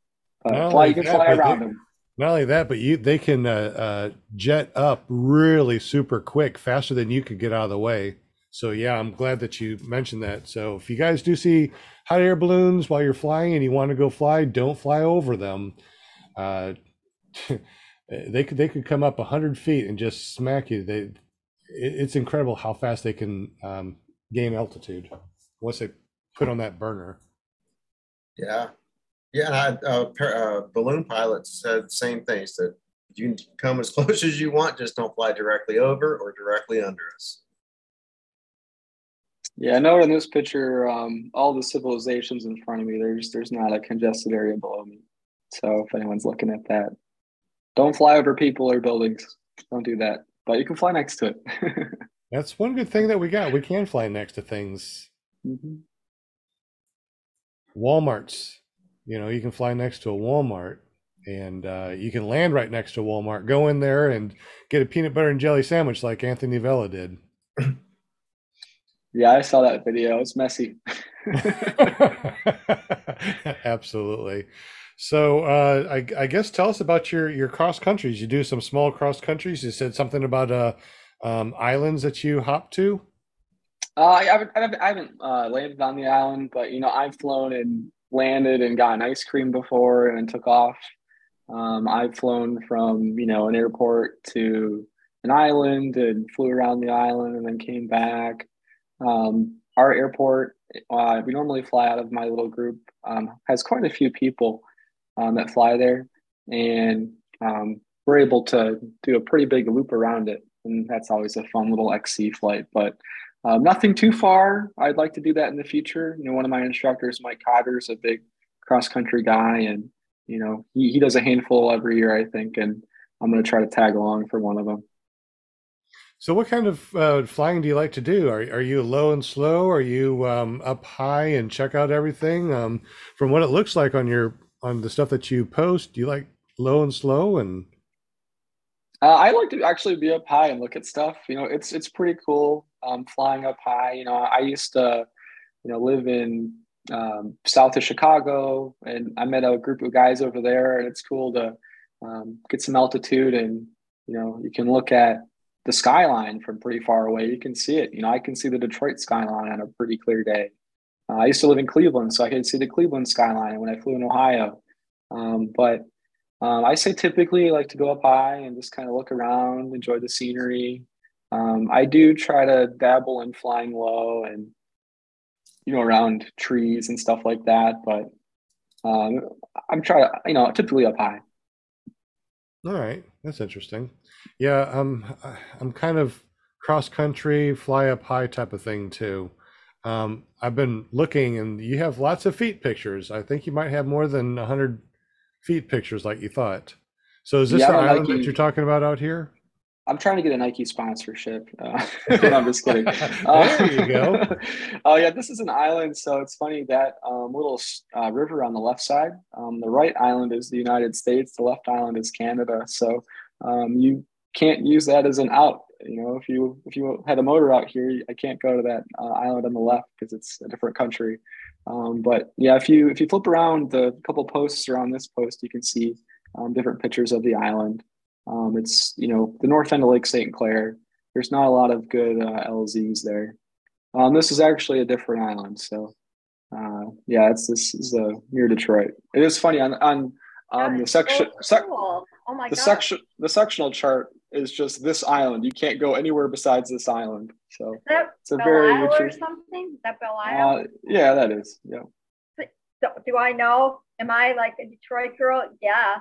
but fly, you can fly around them not only that, but you they can uh, uh, jet up really super quick, faster than you could get out of the way. So yeah, I'm glad that you mentioned that. So if you guys do see hot air balloons while you're flying and you want to go fly, don't fly over them. Uh, they could they could come up hundred feet and just smack you. They it's incredible how fast they can um, gain altitude once they put on that burner. Yeah, yeah, and I, uh, uh, balloon pilots said the same thing. Said you can come as close as you want, just don't fly directly over or directly under us. Yeah, I know in this picture, um, all the civilizations in front of me. There's there's not a congested area below me. So if anyone's looking at that, don't fly over people or buildings. Don't do that. But you can fly next to it. That's one good thing that we got. We can fly next to things. Mm-hmm. Walmarts you know, you can fly next to a Walmart and uh, you can land right next to Walmart. Go in there and get a peanut butter and jelly sandwich like Anthony Vella did. Yeah, I saw that video. It's messy. Absolutely. So, uh, I, I, guess tell us about your your cross countries. You do some small cross countries. You said something about uh, um, islands that you hop to. Uh, I haven't, I haven't, uh, landed on the island, but you know, I've flown and landed and gotten ice cream before and then took off. Um, I've flown from you know an airport to an island and flew around the island and then came back. Um, our airport, uh, we normally fly out of my little group, um, has quite a few people um, that fly there, and um, we're able to do a pretty big loop around it, and that's always a fun little XC flight. But um, nothing too far. I'd like to do that in the future. You know, one of my instructors, Mike Cotter, is a big cross country guy, and you know he, he does a handful every year, I think, and I'm going to try to tag along for one of them. So, what kind of uh, flying do you like to do? Are are you low and slow? Are you um, up high and check out everything? Um, from what it looks like on your on the stuff that you post, do you like low and slow and? Uh, I like to actually be up high and look at stuff. You know, it's it's pretty cool um, flying up high. You know, I used to, you know, live in um, south of Chicago, and I met a group of guys over there, and it's cool to um, get some altitude, and you know, you can look at the skyline from pretty far away. You can see it. You know, I can see the Detroit skyline on a pretty clear day. Uh, I used to live in Cleveland, so I could see the Cleveland skyline when I flew in Ohio. Um, but um, I say typically like to go up high and just kind of look around, enjoy the scenery. Um, I do try to dabble in flying low and you know around trees and stuff like that, but um, I'm trying, you know, typically up high. All right, that's interesting. Yeah, um, I'm kind of cross country, fly up high type of thing too. Um, I've been looking, and you have lots of feet pictures. I think you might have more than 100 feet pictures, like you thought. So, is this yeah, the island Nike. that you're talking about out here? I'm trying to get a Nike sponsorship. Uh, I'm just kidding. there you go. Oh uh, yeah, this is an island, so it's funny that um, little uh, river on the left side. Um, the right island is the United States. The left island is Canada. So um, you can't use that as an out. You know, if you if you had a motor out here, I can't go to that uh, island on the left because it's a different country. Um, but yeah, if you if you flip around the couple posts around this post, you can see um, different pictures of the island. Um, it's you know the north end of Lake St. Clair. There's not a lot of good uh, LZs there. Um, this is actually a different island, so uh, yeah, it's this is uh, near Detroit. It is funny on on um, the section. So cool. oh my the God. section the sectional chart is just this island. You can't go anywhere besides this island. So it's a Belle very Isle or something. Is that Belle Isle? Uh, yeah, that is. Yeah. So, do I know? Am I like a Detroit girl? Yeah.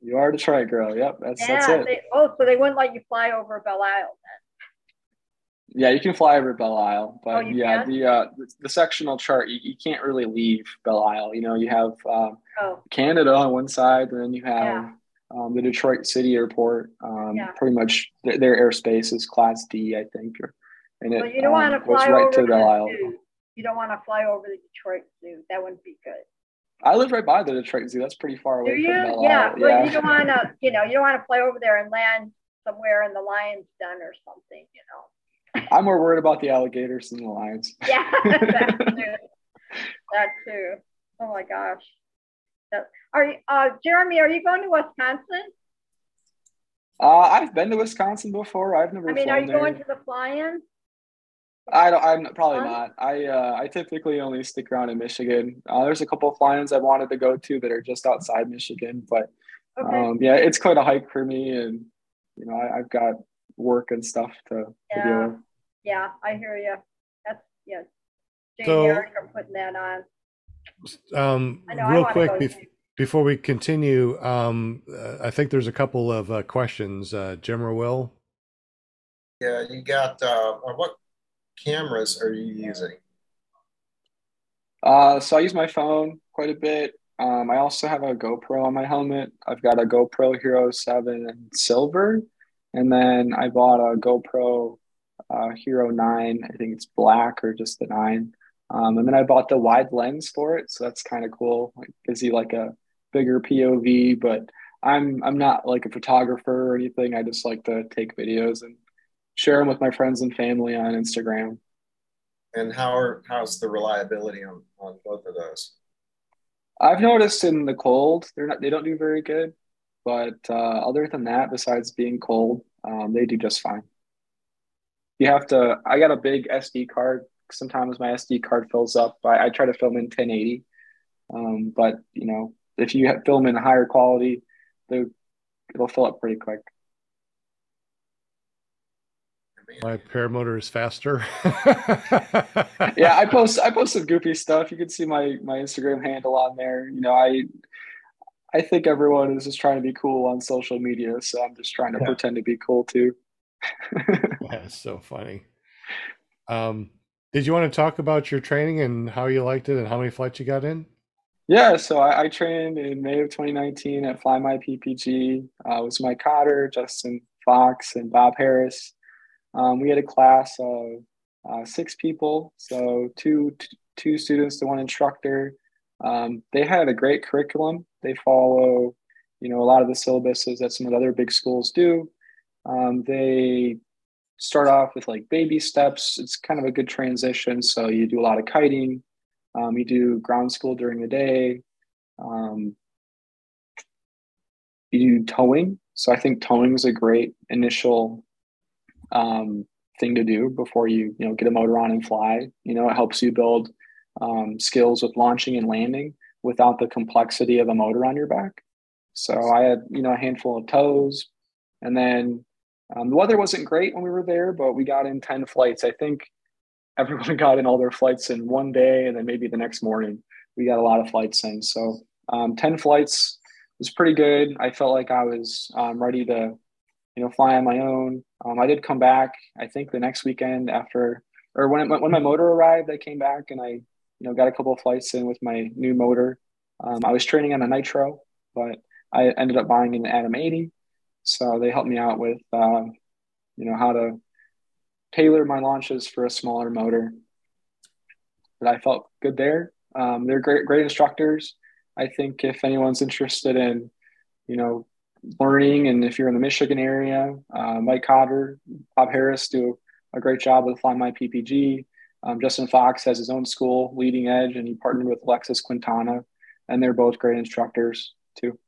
You are a Detroit girl. Yep, that's yeah, that's it. They, oh, so they wouldn't let you fly over Belle Isle then? Yeah, you can fly over Belle Isle, but oh, yeah, can? the, uh, the, the sectional chart you, you can't really leave Belle Isle. You know, you have um, oh. Canada on one side, and then you have yeah um, the Detroit City Airport. Um, yeah. Pretty much their, their, airspace is Class D, I think. Or, and it well, you don't um, want to fly right over to the Isle. Zoo. You don't want to fly over the Detroit Zoo. That wouldn't be good. I live right by the Detroit Zoo. That's pretty far away Do you? from yeah, but yeah. you don't want to, you know, you don't want to fly over there and land somewhere in the lion's den or something, you know. I'm more worried about the alligators than the lions. Yeah, that too. that too. Oh my gosh. Are you, uh, Jeremy? Are you going to Wisconsin? Uh, I've been to Wisconsin before. I've never. I mean, are you there. going to the fly-in? I don't. I'm probably not. I uh, I typically only stick around in Michigan. Uh, there's a couple of fly-ins I wanted to go to that are just outside Michigan, but okay. um, yeah, it's quite a hike for me, and you know, I, have got work and stuff to, yeah. to deal with. Yeah, I hear you. That's yeah. Jay so, Eric are putting that on. Um, know, real quick, be- before we continue, um, uh, I think there's a couple of uh, questions. Uh, Jim or Will? Yeah, you got uh, uh, what cameras are you using? Uh, so I use my phone quite a bit. Um, I also have a GoPro on my helmet. I've got a GoPro Hero 7 Silver, and then I bought a GoPro uh, Hero 9. I think it's black or just the 9. Um, and then I bought the wide lens for it, so that's kind of cool. It gives you like a bigger POV, but I'm I'm not like a photographer or anything. I just like to take videos and share them with my friends and family on Instagram. And how are how's the reliability on on both of those? I've noticed in the cold, they're not they don't do very good, but uh, other than that, besides being cold, um, they do just fine. You have to. I got a big SD card sometimes my SD card fills up. I, I try to film in 1080. Um, but you know, if you film in higher quality, the it'll fill up pretty quick. My paramotor is faster. yeah, I post I post some goofy stuff. You can see my my Instagram handle on there. You know, I I think everyone is just trying to be cool on social media, so I'm just trying to yeah. pretend to be cool too. That's so funny. Um, did you want to talk about your training and how you liked it and how many flights you got in? Yeah, so I, I trained in May of 2019 at Fly My PPG. Uh, it was Mike Cotter, Justin Fox, and Bob Harris. Um, we had a class of uh, six people, so two t- two students to one instructor. Um, they had a great curriculum. They follow, you know, a lot of the syllabuses that some of the other big schools do. Um, they start off with like baby steps. It's kind of a good transition. So you do a lot of kiting. Um, you do ground school during the day. Um, you do towing. So I think towing is a great initial um, thing to do before you you know get a motor on and fly. You know, it helps you build um, skills with launching and landing without the complexity of a motor on your back. So I had you know a handful of tows, and then um, the weather wasn't great when we were there, but we got in ten flights. I think everyone got in all their flights in one day, and then maybe the next morning we got a lot of flights in. So um, ten flights was pretty good. I felt like I was um, ready to you know, fly on my own. Um, I did come back, I think the next weekend after, or when, when my motor arrived, I came back and I, you know, got a couple of flights in with my new motor. Um, I was training on a Nitro, but I ended up buying an Atom 80. So they helped me out with, uh, you know, how to tailor my launches for a smaller motor. But I felt good there. Um, they're great, great instructors. I think if anyone's interested in, you know, learning. And if you're in the Michigan area, uh, Mike Cotter, Bob Harris do a great job with Fly My PPG. Um, Justin Fox has his own school, Leading Edge, and he partnered with Alexis Quintana, and they're both great instructors too.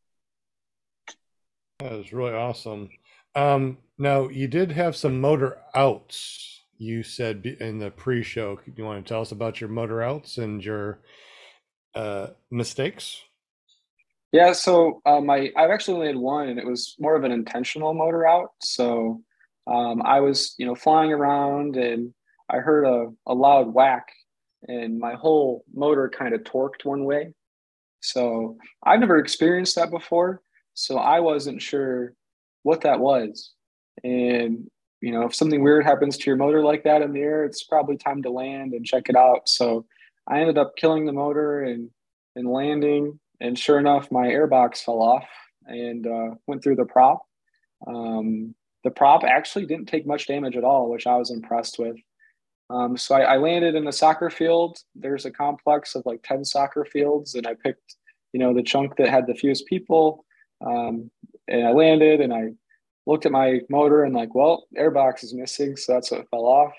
That was really awesome. Um, now, you did have some motor outs. You said in the pre-show. You want to tell us about your motor outs and your uh, mistakes? Yeah, so um, I I've actually only had one, and it was more of an intentional motor out. So um, I was you know flying around, and I heard a, a loud whack, and my whole motor kind of torqued one way. So I've never experienced that before, so I wasn't sure what that was. And you know, if something weird happens to your motor like that in the air, it's probably time to land and check it out. So I ended up killing the motor and and landing and sure enough, my airbox fell off and uh, went through the prop. Um, the prop actually didn't take much damage at all, which I was impressed with. Um, so I, I, landed in a soccer field. There's a complex of like 10 soccer fields, and I picked, you know, the chunk that had the fewest people. Um, and I landed and I looked at my motor and like, well, airbox is missing. So that's what fell off.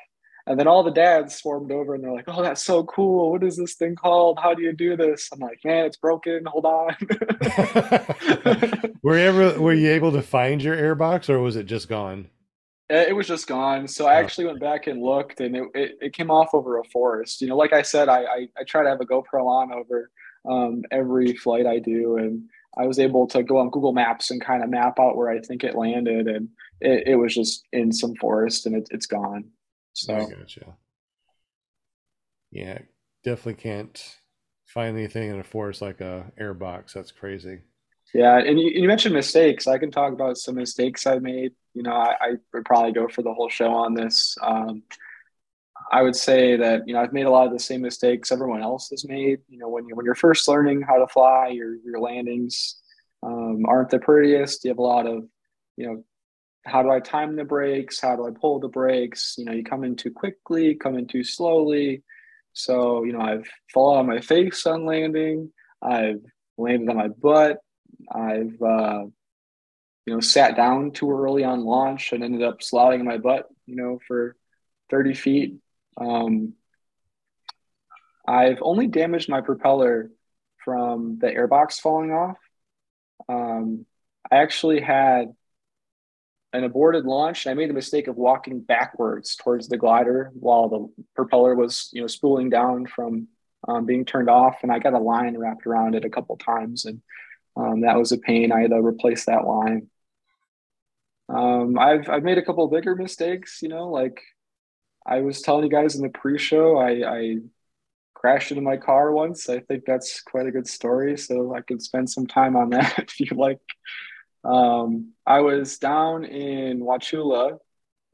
And then all the dads swarmed over and they're like, "Oh, that's so cool! What is this thing called? How do you do this?" I'm like, "Man, it's broken. Hold on." were you ever were you able to find your airbox, or was it just gone? It was just gone. So I oh. actually went back and looked, and it, it, it, came off over a forest. You know, like I said, I I, I try to have a GoPro on over um, every flight I do, and I was able to go on Google Maps and kind of map out where I think it landed, and it, it was just in some forest, and it, it's gone. So I gotcha. Yeah, definitely can't find anything in a forest like a airbox. That's crazy. Yeah, and you, you, mentioned mistakes. I can talk about some mistakes I made. You know, I, I would probably go for the whole show on this. Um, I would say that you know I've made a lot of the same mistakes everyone else has made. You know, when you when you're first learning how to fly, your your landings um, aren't the prettiest. You have a lot of you know how do I time the brakes? How do I pull the brakes? You know, you come in too quickly, come in too slowly. So, you know, I've fallen on my face on landing. I've landed on my butt. I've, uh, you know, sat down too early on launch and ended up sliding my butt, you know, for 30 feet. Um, I've only damaged my propeller from the airbox falling off. Um, I actually had an aborted launch. And I made the mistake of walking backwards towards the glider while the propeller was, you know, spooling down from um, being turned off, and I got a line wrapped around it a couple times, and um, that was a pain. I had to replace that line. Um, I've I've made a couple bigger mistakes, you know, like I was telling you guys in the pre-show, I, I crashed into my car once. I think that's quite a good story, so I could spend some time on that if you like. Um, I was down in Wauchula,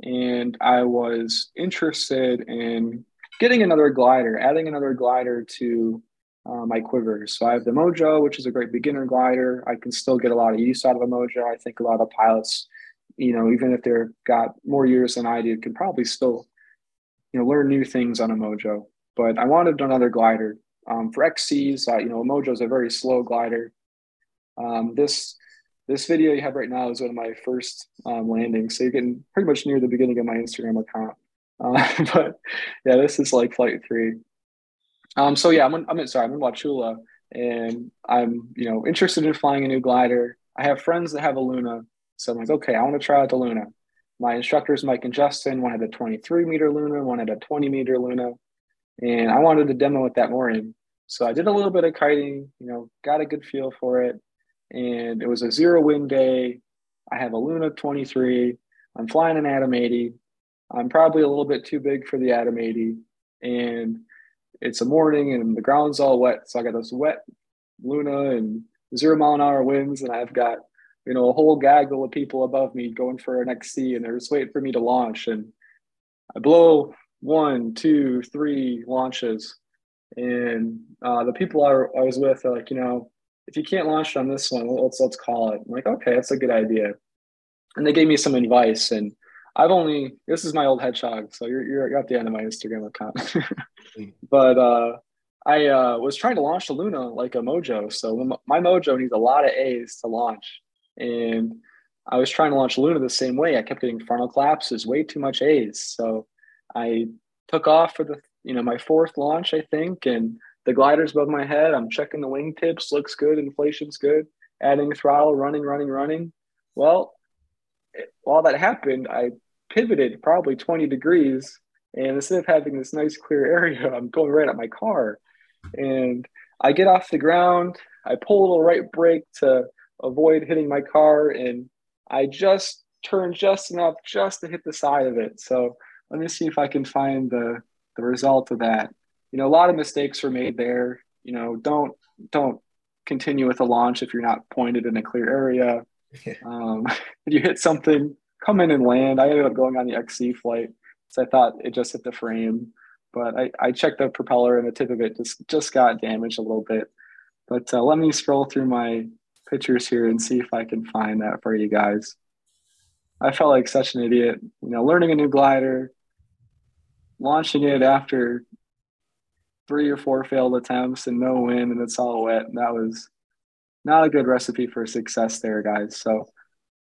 and I was interested in getting another glider, adding another glider to uh, my quivers. So I have the Mojo, which is a great beginner glider. I can still get a lot of use out of a Mojo. I think a lot of pilots, you know, even if they've got more years than I do, can probably still, you know, learn new things on a Mojo. But I wanted another glider. Um, for XCs, uh, you know, a Mojo is a very slow glider. Um, this this video you have right now is one of my first um, landings, so you're getting pretty much near the beginning of my Instagram account. Uh, but yeah, this is like flight three. Um, so yeah, I'm in, I'm in, sorry, I'm in Wauchula, and I'm you know interested in flying a new glider. I have friends that have a Luna, so I'm like, okay, I want to try out the Luna. My instructors, Mike and Justin, one had a 23 meter Luna, one had a 20 meter Luna, and I wanted to demo it that morning. So I did a little bit of kiting, you know, got a good feel for it, and it was a zero wind day. I have a Luna 23. I'm flying an Atom 80. I'm probably a little bit too big for the Atom 80, and it's a morning and the ground's all wet. So I got this wet Luna and zero mile an hour winds, and I've got you know a whole gaggle of people above me going for an XC, and they're just waiting for me to launch. And I blow one, two, three launches, and uh, the people I, I was with are like, you know, if you can't launch on this one, let's let's call it. I'm like, okay, that's a good idea. And they gave me some advice, and I've only this is my old hedgehog, so you're you're at the end of my Instagram account. but uh, I uh, was trying to launch the Luna like a Mojo, so my Mojo needs a lot of A's to launch, and I was trying to launch Luna the same way. I kept getting frontal collapses, way too much A's, so I took off for the you know my fourth launch, I think, and the glider's above my head. I'm checking the wing tips, looks good, inflation's good. Adding throttle, running, running, running. Well, while that happened, I pivoted probably 20 degrees. And instead of having this nice clear area, I'm going right at my car. And I get off the ground, I pull a little right brake to avoid hitting my car, and I just turn just enough just to hit the side of it. So let me see if I can find the the result of that. You know, a lot of mistakes were made there. You know, don't don't continue with a launch if you're not pointed in a clear area. Um, if you hit something, come in and land. I ended up going on the XC flight, so I thought it just hit the frame, but I, I checked the propeller and the tip of it just just got damaged a little bit. But uh, let me scroll through my pictures here and see if I can find that for you guys. I felt like such an idiot, you know, learning a new glider, launching it after three or four failed attempts and no win, and it's all wet. And that was not a good recipe for success there, guys. So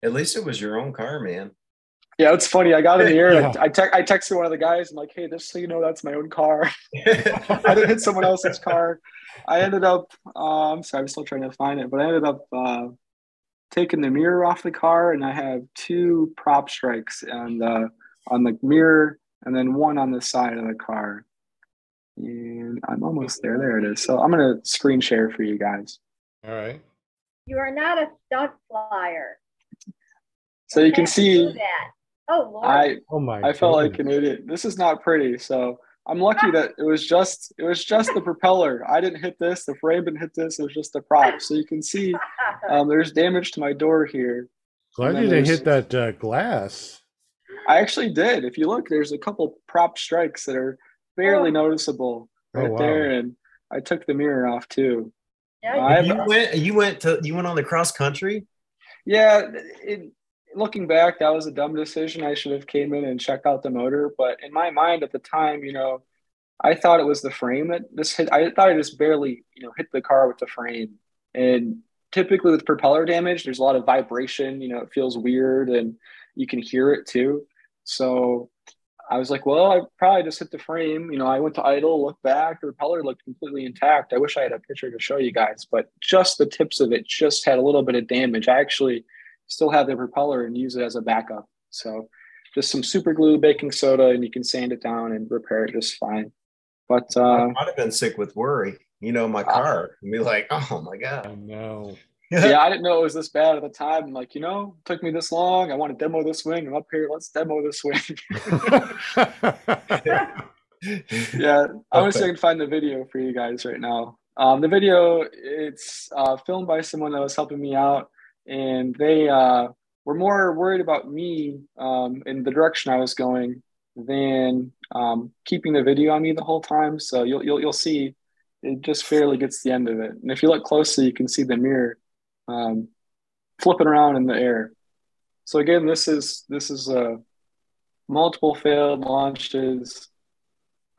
at least it was your own car, man. Yeah, it's funny. I got in the air. yeah. I, te- I texted one of the guys. I'm like, hey, just so you know, that's my own car. I didn't hit someone else's car. I ended up, uh, I'm sorry, I'm still trying to find it, but I ended up uh, taking the mirror off the car, and I have two prop strikes on the on the mirror, and then one on the side of the car. And I'm almost there. There it is. So I'm gonna screen share for you guys. All right. You are not a stunt flyer. So you can see. that. Oh Lord. I oh my. I felt like an idiot. This is not pretty. So I'm lucky that it was just it was just the propeller. I didn't hit this. The frame didn't hit this. It was just the prop. So you can see um, there's damage to my door here. Glad you didn't hit that uh, glass. I actually did. If you look, there's a couple prop strikes that are barely oh. noticeable oh, right oh, wow. there, and I took the mirror off too. Yeah, you went. You went to. You went on the cross country. Yeah, it, looking back, that was a dumb decision. I should have came in and checked out the motor. But in my mind at the time, you know, I thought it was the frame that this hit. I thought I just barely, you know, hit the car with the frame. And typically with propeller damage, there's a lot of vibration. You know, it feels weird, and you can hear it too. So I was like, well, I probably just hit the frame. You know, I went to idle, looked back, the propeller looked completely intact. I wish I had a picture to show you guys, but just the tips of it just had a little bit of damage. I actually still have the propeller and use it as a backup. So just some super glue, baking soda, and you can sand it down and repair it just fine. But uh, I might have been sick with worry. You know, my car. And be like, oh my God. I god. know. yeah, I didn't know it was this bad at the time. I'm like, you know, it took me this long. I want to demo this wing. I'm up here. Let's demo this wing. yeah, I wish I Okay. could find the video for you guys right now. Um, the video it's uh, filmed by someone that was helping me out, and they uh, were more worried about me um, in the direction I was going than um, keeping the video on me the whole time. So you'll you'll you'll see it just barely gets the end of it, and if you look closely, you can see the mirror um, flipping around in the air. So again, this is this is uh, multiple failed launches.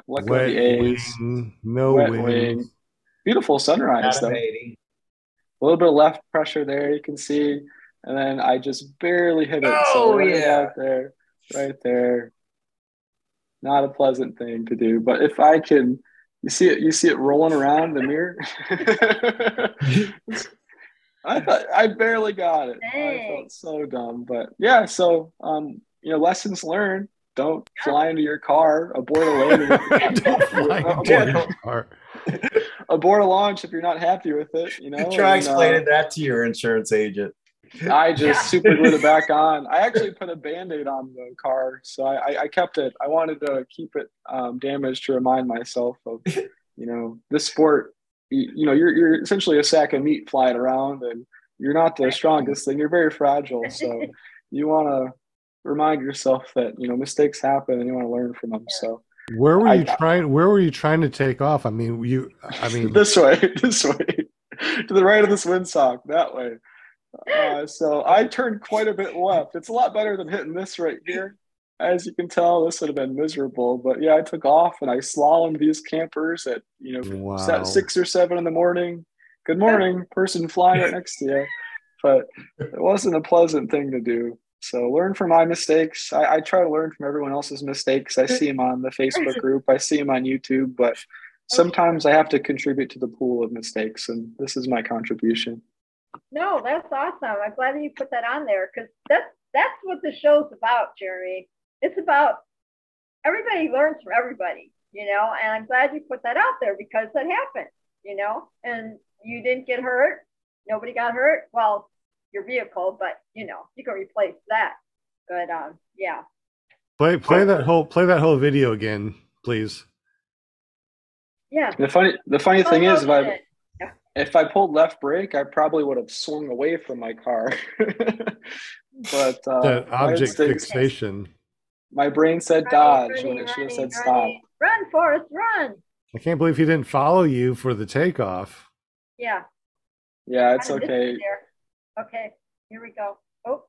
Let Wet A's. wing, no Wet wing. wing. Beautiful sunrise though. Atom 80. A little bit of left pressure there, you can see, and then I just barely hit it. Oh, right yeah. out there, right there. Not a pleasant thing to do, but if I can, you see it, you see it rolling around the mirror. I thought I barely got it. I felt so dumb, but yeah. So, um, you know, lessons learned. Don't fly into your car. Abort a landing. Don't fly into your car. Abort a launch if you're not happy with it. You know. Try and, uh, explaining that to your insurance agent. I just Yeah. super glued it back on. I actually put a band-aid on the car, so I, I, I kept it. I wanted to keep it um, damaged to remind myself of, you know, this sport. You, you know, you're you're essentially a sack of meat flying around, and you're not the strongest thing. You're very fragile, so you want to remind yourself that you know mistakes happen, and you want to learn from them. So Where were I- you trying? Where were you trying to take off? I mean, you. I mean, this way, this way, to the right of this windsock, that way. Uh, so I turned quite a bit left. It's a lot better than hitting this right here. As you can tell, this would have been miserable. But yeah, I took off and I slalomed these campers at you know wow. six or seven in the morning. Good morning, person flying right next to you. But it wasn't a pleasant thing to do. So learn from my mistakes. I, I try to learn from everyone else's mistakes. I see them on the Facebook group. I see them on YouTube. But sometimes I have to contribute to the pool of mistakes, and this is my contribution. No, that's awesome. I'm glad that you put that on there because that's that's what the show's about, Jeremy. It's about everybody learns from everybody, you know, and I'm glad you put that out there because that happened, you know, and you didn't get hurt. Nobody got hurt. Well, your vehicle, but you know, you can replace that. But um, yeah. play play that whole play that whole video again, please. Yeah. The funny, the funny thing Oh, is, if I shit. if I pulled left brake, I probably would have swung away from my car. but uh, That object fixation. My brain said Running, dodge when it should have running, said stop. Run, Forrest, run. I can't believe he didn't follow you for the takeoff. Yeah. Yeah, it's okay. It there. Okay, here we go. Oh,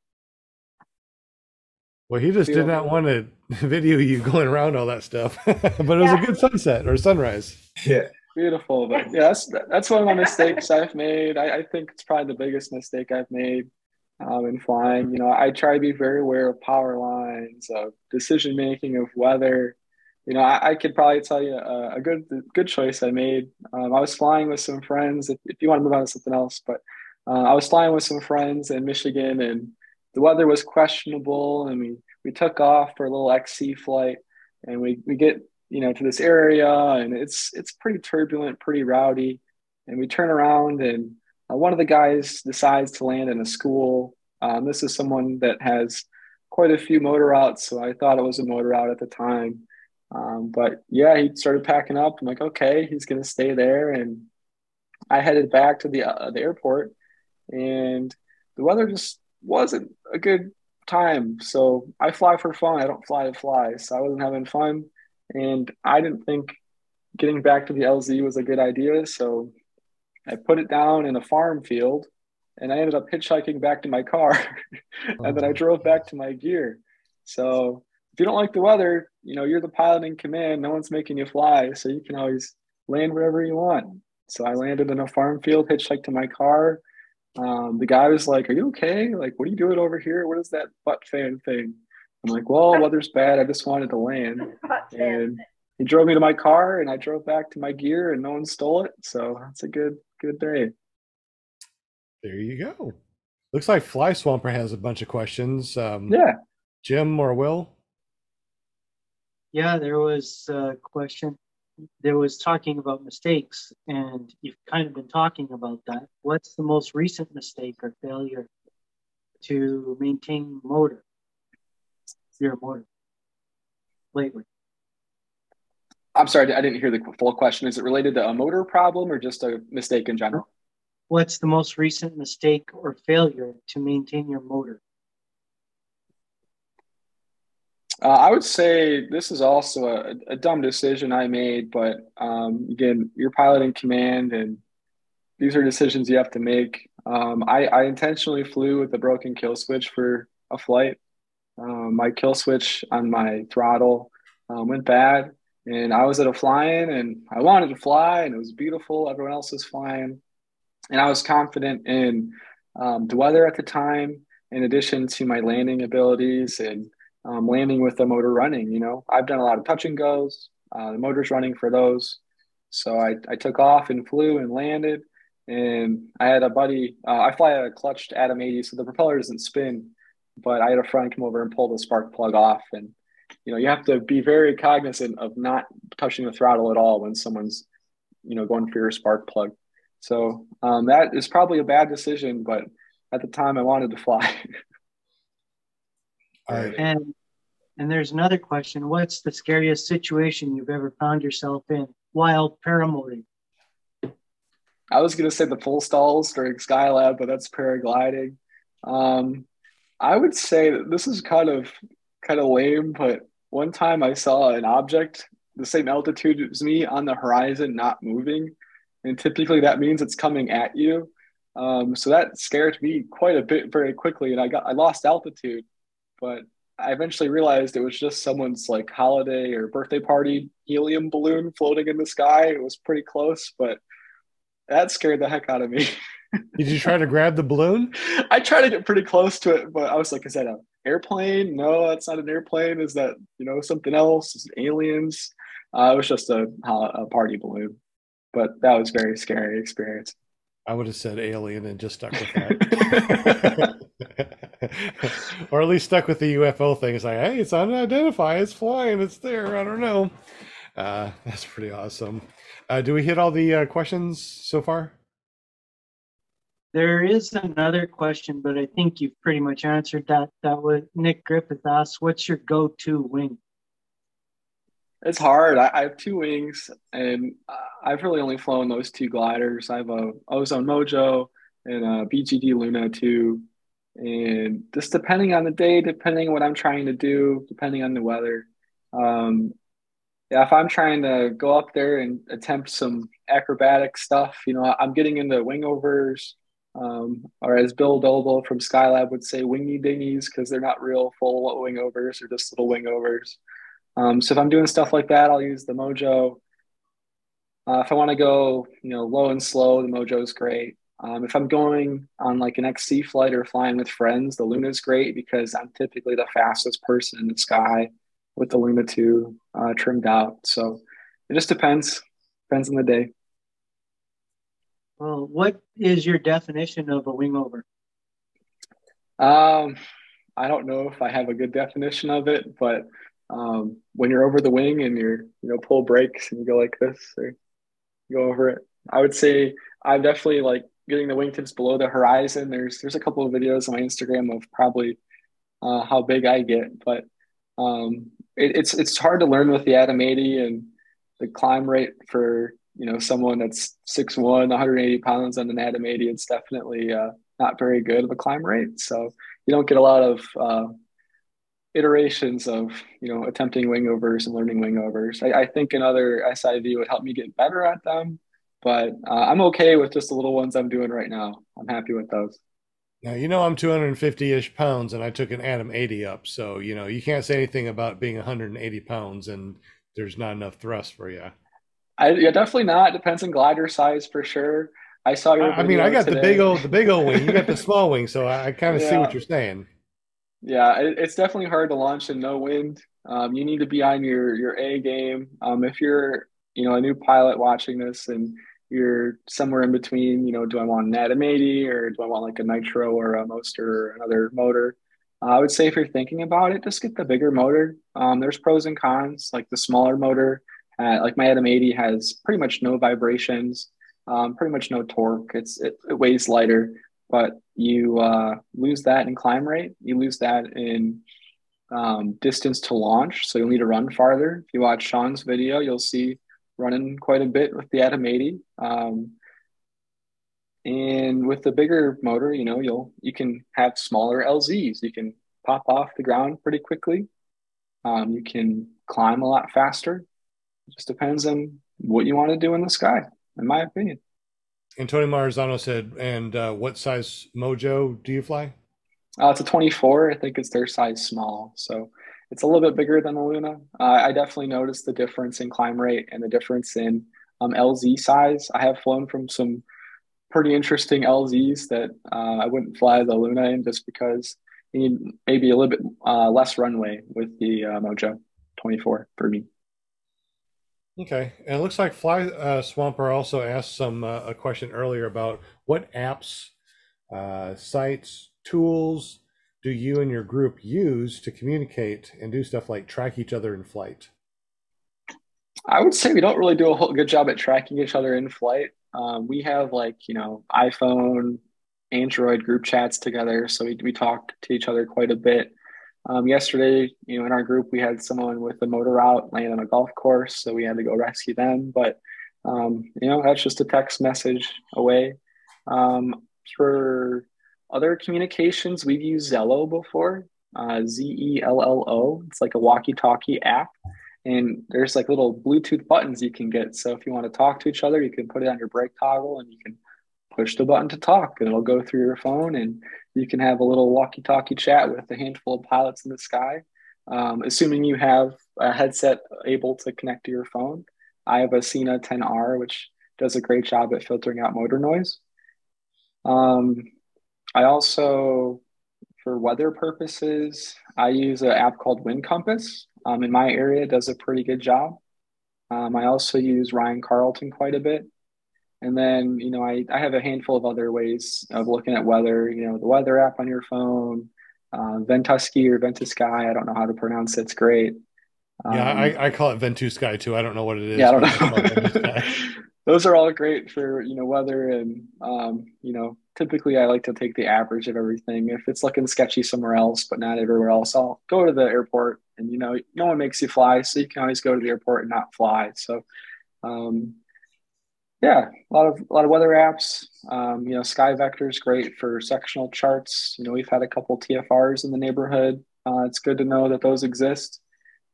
Well, he just did not want to video you going around all that stuff. but it was Yeah. a good sunset or sunrise. Yeah. Beautiful, but yeah, that's that's one of my mistakes I've made. I, I think it's probably the biggest mistake I've made um, in flying. You know, I try to be very aware of power lines, of decision making, of weather. You know, I, I could probably tell you a, a good good choice I made. Um, I was flying with some friends. If, if you want to move on to something else, but uh, I was flying with some friends in Michigan, and the weather was questionable, and we we took off for a little XC flight, and we we get you know to this area and it's it's pretty turbulent pretty rowdy and we turn around and uh, one of the guys decides to land in a school. Um, this is someone that has quite a few motor outs so i thought it was a motor out at the time. Um, but yeah he started packing up. I'm like okay he's to stay there and i headed back to the uh, the airport and the weather just wasn't a good time so i fly for fun i don't fly to fly so i wasn't having fun and I didn't think getting back to the LZ was a good idea. So I put it down in a farm field and I ended up hitchhiking back to my car. and then I oh. drove back to my gear. So if you don't like the weather, you know, you're the pilot in command. No one's making you fly. So you can always land wherever you want. So I landed in a farm field, hitchhiked to my car. Um, the guy was like, Are you okay? Like, what are you doing over here? What is that butt fan thing? I'm like, Well, weather's bad. I just wanted to land. And he drove me to my car and I drove back to my gear and no one stole it. So that's a good, good day. There you go. Looks like Fly Swamper has a bunch of questions. Um, Yeah. Jim or Will? Yeah, there was a question. There was talking about mistakes, and you've kind of been talking about that. What's the most recent mistake or failure to maintain motor, your motor, lately? I'm sorry, I didn't hear the full question. Is it related to a motor problem or just a mistake in general? What's the most recent mistake or failure to maintain your motor? Uh, I would say this is also a, a dumb decision I made, but um, again, you're pilot in command, and these are decisions you have to make. Um, I, I, intentionally flew with a broken kill switch for a flight. Um, my kill switch on my throttle um, went bad, and I was at a flying, and I wanted to fly, and it was beautiful. Everyone else was flying, and I was confident in um, the weather at the time, in addition to my landing abilities and um, landing with the motor running. You know, I've done a lot of touch and goes. Uh, the motor's running for those. So I, I took off and flew and landed. And I had a buddy, uh, I fly a clutched Atom 80, so the propeller doesn't spin, but I had a friend come over and pull the spark plug off. And, you know, you have to be very cognizant of not touching the throttle at all when someone's, you know, going for your spark plug. So um, that is probably a bad decision, but at the time I wanted to fly. And and there's another question. What's the scariest situation you've ever found yourself in while paramotoring? I was gonna say the full stalls during Skylab, but that's paragliding. Um, I would say that this is kind of kind of lame, but one time I saw an object the same altitude as me on the horizon not moving, and typically that means it's coming at you. Um, so that scared me quite a bit very quickly, and I got I lost altitude but I eventually realized it was just someone's like holiday or birthday party helium balloon floating in the sky. It was pretty close, but that scared the heck out of me. Did you try to grab the balloon? I tried to get pretty close to it, but I was like, is that an airplane? No, that's not an airplane. Is that, you know, something else? Is aliens? Uh, it was just a, a party balloon, but that was very scary experience. I would have said alien and just stuck with that. or at least stuck with the UFO thing. It's like, hey, it's unidentified, it's flying, it's there. I don't know. Uh, that's pretty awesome. Uh, do we hit all the uh, questions so far? There is another question, but I think you've pretty much answered that. That was Nick Griffith asked, "What's your go-to wing?" It's hard. I, I have two wings, and I've really only flown those two gliders. I have a Ozone Mojo and a BGD Luna 2 and just depending on the day, depending on what I'm trying to do, depending on the weather. Um, yeah, if I'm trying to go up there and attempt some acrobatic stuff, you know, I'm getting into wingovers, um, or as Bill Doble from Skylab would say, wingy dinghies, because they're not real full wingovers, they're just little wingovers. Um, so if I'm doing stuff like that, I'll use the Mojo. Uh, if I want to go, you know, low and slow, the Mojo is great. Um, if I'm going on like an XC flight or flying with friends, the Luna is great because I'm typically the fastest person in the sky with the Luna 2 uh, trimmed out. So it just depends. Depends on the day. Well, what is your definition of a wingover? Um, I don't know if I have a good definition of it, but um, when you're over the wing and you're, you know, pull brakes and you go like this or go over it, I would say I've definitely like getting the wingtips below the horizon. There's there's a couple of videos on my Instagram of probably uh, how big I get, but um, it, it's it's hard to learn with the Atom 80 and the climb rate for you know someone that's 6'1", 180 pounds on an Atom 80. It's definitely uh, not very good of a climb rate. So you don't get a lot of uh, iterations of you know attempting wingovers and learning wingovers. I, I think another SIV would help me get better at them but uh, I'm okay with just the little ones I'm doing right now. I'm happy with those. Now you know I'm 250 ish pounds, and I took an Atom 80 up, so you know you can't say anything about being 180 pounds and there's not enough thrust for you. I yeah, definitely not. Depends on glider size for sure. I saw your. I mean, I got today. the big old the big old wing. You got the small wing, so I, I kind of yeah. see what you're saying. Yeah, it, it's definitely hard to launch in no wind. Um, you need to be on your your A game. Um, if you're you know a new pilot watching this and you're somewhere in between, you know, do I want an Atom 80 or do I want like a Nitro or a Moster or another motor? Uh, I would say if you're thinking about it, just get the bigger motor. Um, there's pros and cons. Like the smaller motor Uh, like my Atom 80 has pretty much no vibrations, um, pretty much no torque. It's it, it weighs lighter, but you uh, lose that in climb rate. You lose that in um, distance to launch. So you'll need to run farther. If you watch Sean's video, you'll see running quite a bit with the Atom 80. Um, and with the bigger motor, you know, you'll you can have smaller LZs. You can pop off the ground pretty quickly. Um, you can climb a lot faster. It just depends on what you want to do in the sky, in my opinion. And Tony Marzano said, and uh, what size Mojo do you fly? Uh, it's a 24. I think it's their size small. So it's a little bit bigger than the Luna. Uh, I definitely noticed the difference in climb rate and the difference in um, LZ size. I have flown from some pretty interesting LZs that uh, I wouldn't fly the Luna in just because you need maybe a little bit uh, less runway with the uh, Mojo 24 for me. Okay, and it looks like Fly uh, Swamper also asked some uh, a question earlier about what apps, sites, tools do you and your group use to communicate and do stuff like track each other in flight? I would say we don't really do a whole good job at tracking each other in flight. Um, we have like you know iPhone, Android group chats together, so we we talk to each other quite a bit. Um, yesterday, you know, in our group, we had someone with a motor out land on a golf course, so we had to go rescue them. But um, you know, that's just a text message away. Um, for other communications, we've used Zello before, uh, Z E L L O. It's like a walkie-talkie app, and there's like little Bluetooth buttons you can get. So if you want to talk to each other, you can put it on your brake toggle, and you can push the button to talk, and it'll go through your phone, and you can have a little walkie-talkie chat with a handful of pilots in the sky. Um, assuming you have a headset able to connect to your phone. I have a Sena 10R, which does a great job at filtering out motor noise. Um, I also, for weather purposes, I use an app called Wind Compass. Um, in my area, does a pretty good job. Um, I also use Ryan Carlton quite a bit. And then, you know, I, I have a handful of other ways of looking at weather, you know, the weather app on your phone, uh, Ventusky or Ventusky. I don't know how to pronounce it. It's great. Um, yeah, I, I call it Ventusky too. I don't know what it is. Yeah, I don't know. Those are all great for, you know, weather. And, um, you know, typically I like to take the average of everything. If it's looking sketchy somewhere else, but not everywhere else, I'll go to the airport and, you know, no one makes you fly. So you can always go to the airport and not fly. So, um, yeah, a lot of a lot of weather apps. Um, you know, SkyVector is great for sectional charts. You know, we've had a couple TFRs in the neighborhood. Uh, it's good to know that those exist.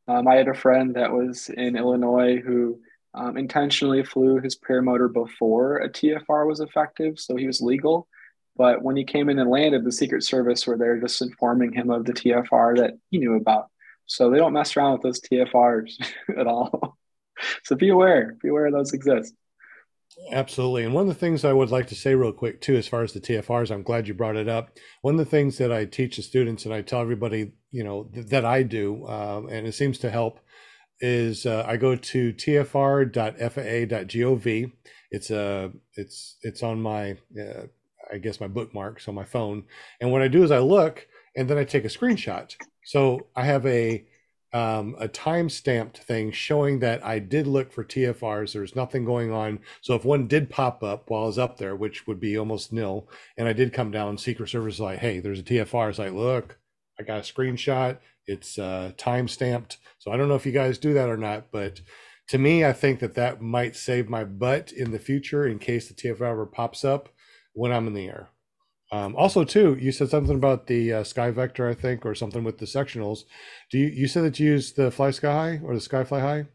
Um, I had a friend that was in Illinois who um, intentionally flew his paramotor before a TFR was effective, so he was legal. But when he came in and landed, the Secret Service were there just informing him of the TFR that he knew about. So they don't mess around with those TFRs at all. so be aware, be aware those exist. Absolutely. And one of the things I would like to say real quick too, as far as the TFRs, I'm glad you brought it up. One of the things that I teach the students and I tell everybody, you know, th- that I do, um, and it seems to help, is uh, I go to tfr.faa.gov. It's a, uh, it's, it's on my, uh, I guess my bookmarks on my phone. And what I do is I look and then I take a screenshot. So I have a um, a time stamped thing showing that I did look for TFRs. There's nothing going on. So if one did pop up while I was up there, which would be almost nil, and I did come down, Secret Service is like, hey, there's a TFR. It's like, look, I got a screenshot. It's uh, time stamped. So I don't know if you guys do that or not, but to me, I think that that might save my butt in the future in case the TFR ever pops up when I'm in the air. Um, also, too, you said something about the uh, SkyVector, I think, or something with the sectionals. Do you you said that you use the FlySkyHy or the Sky Fly High?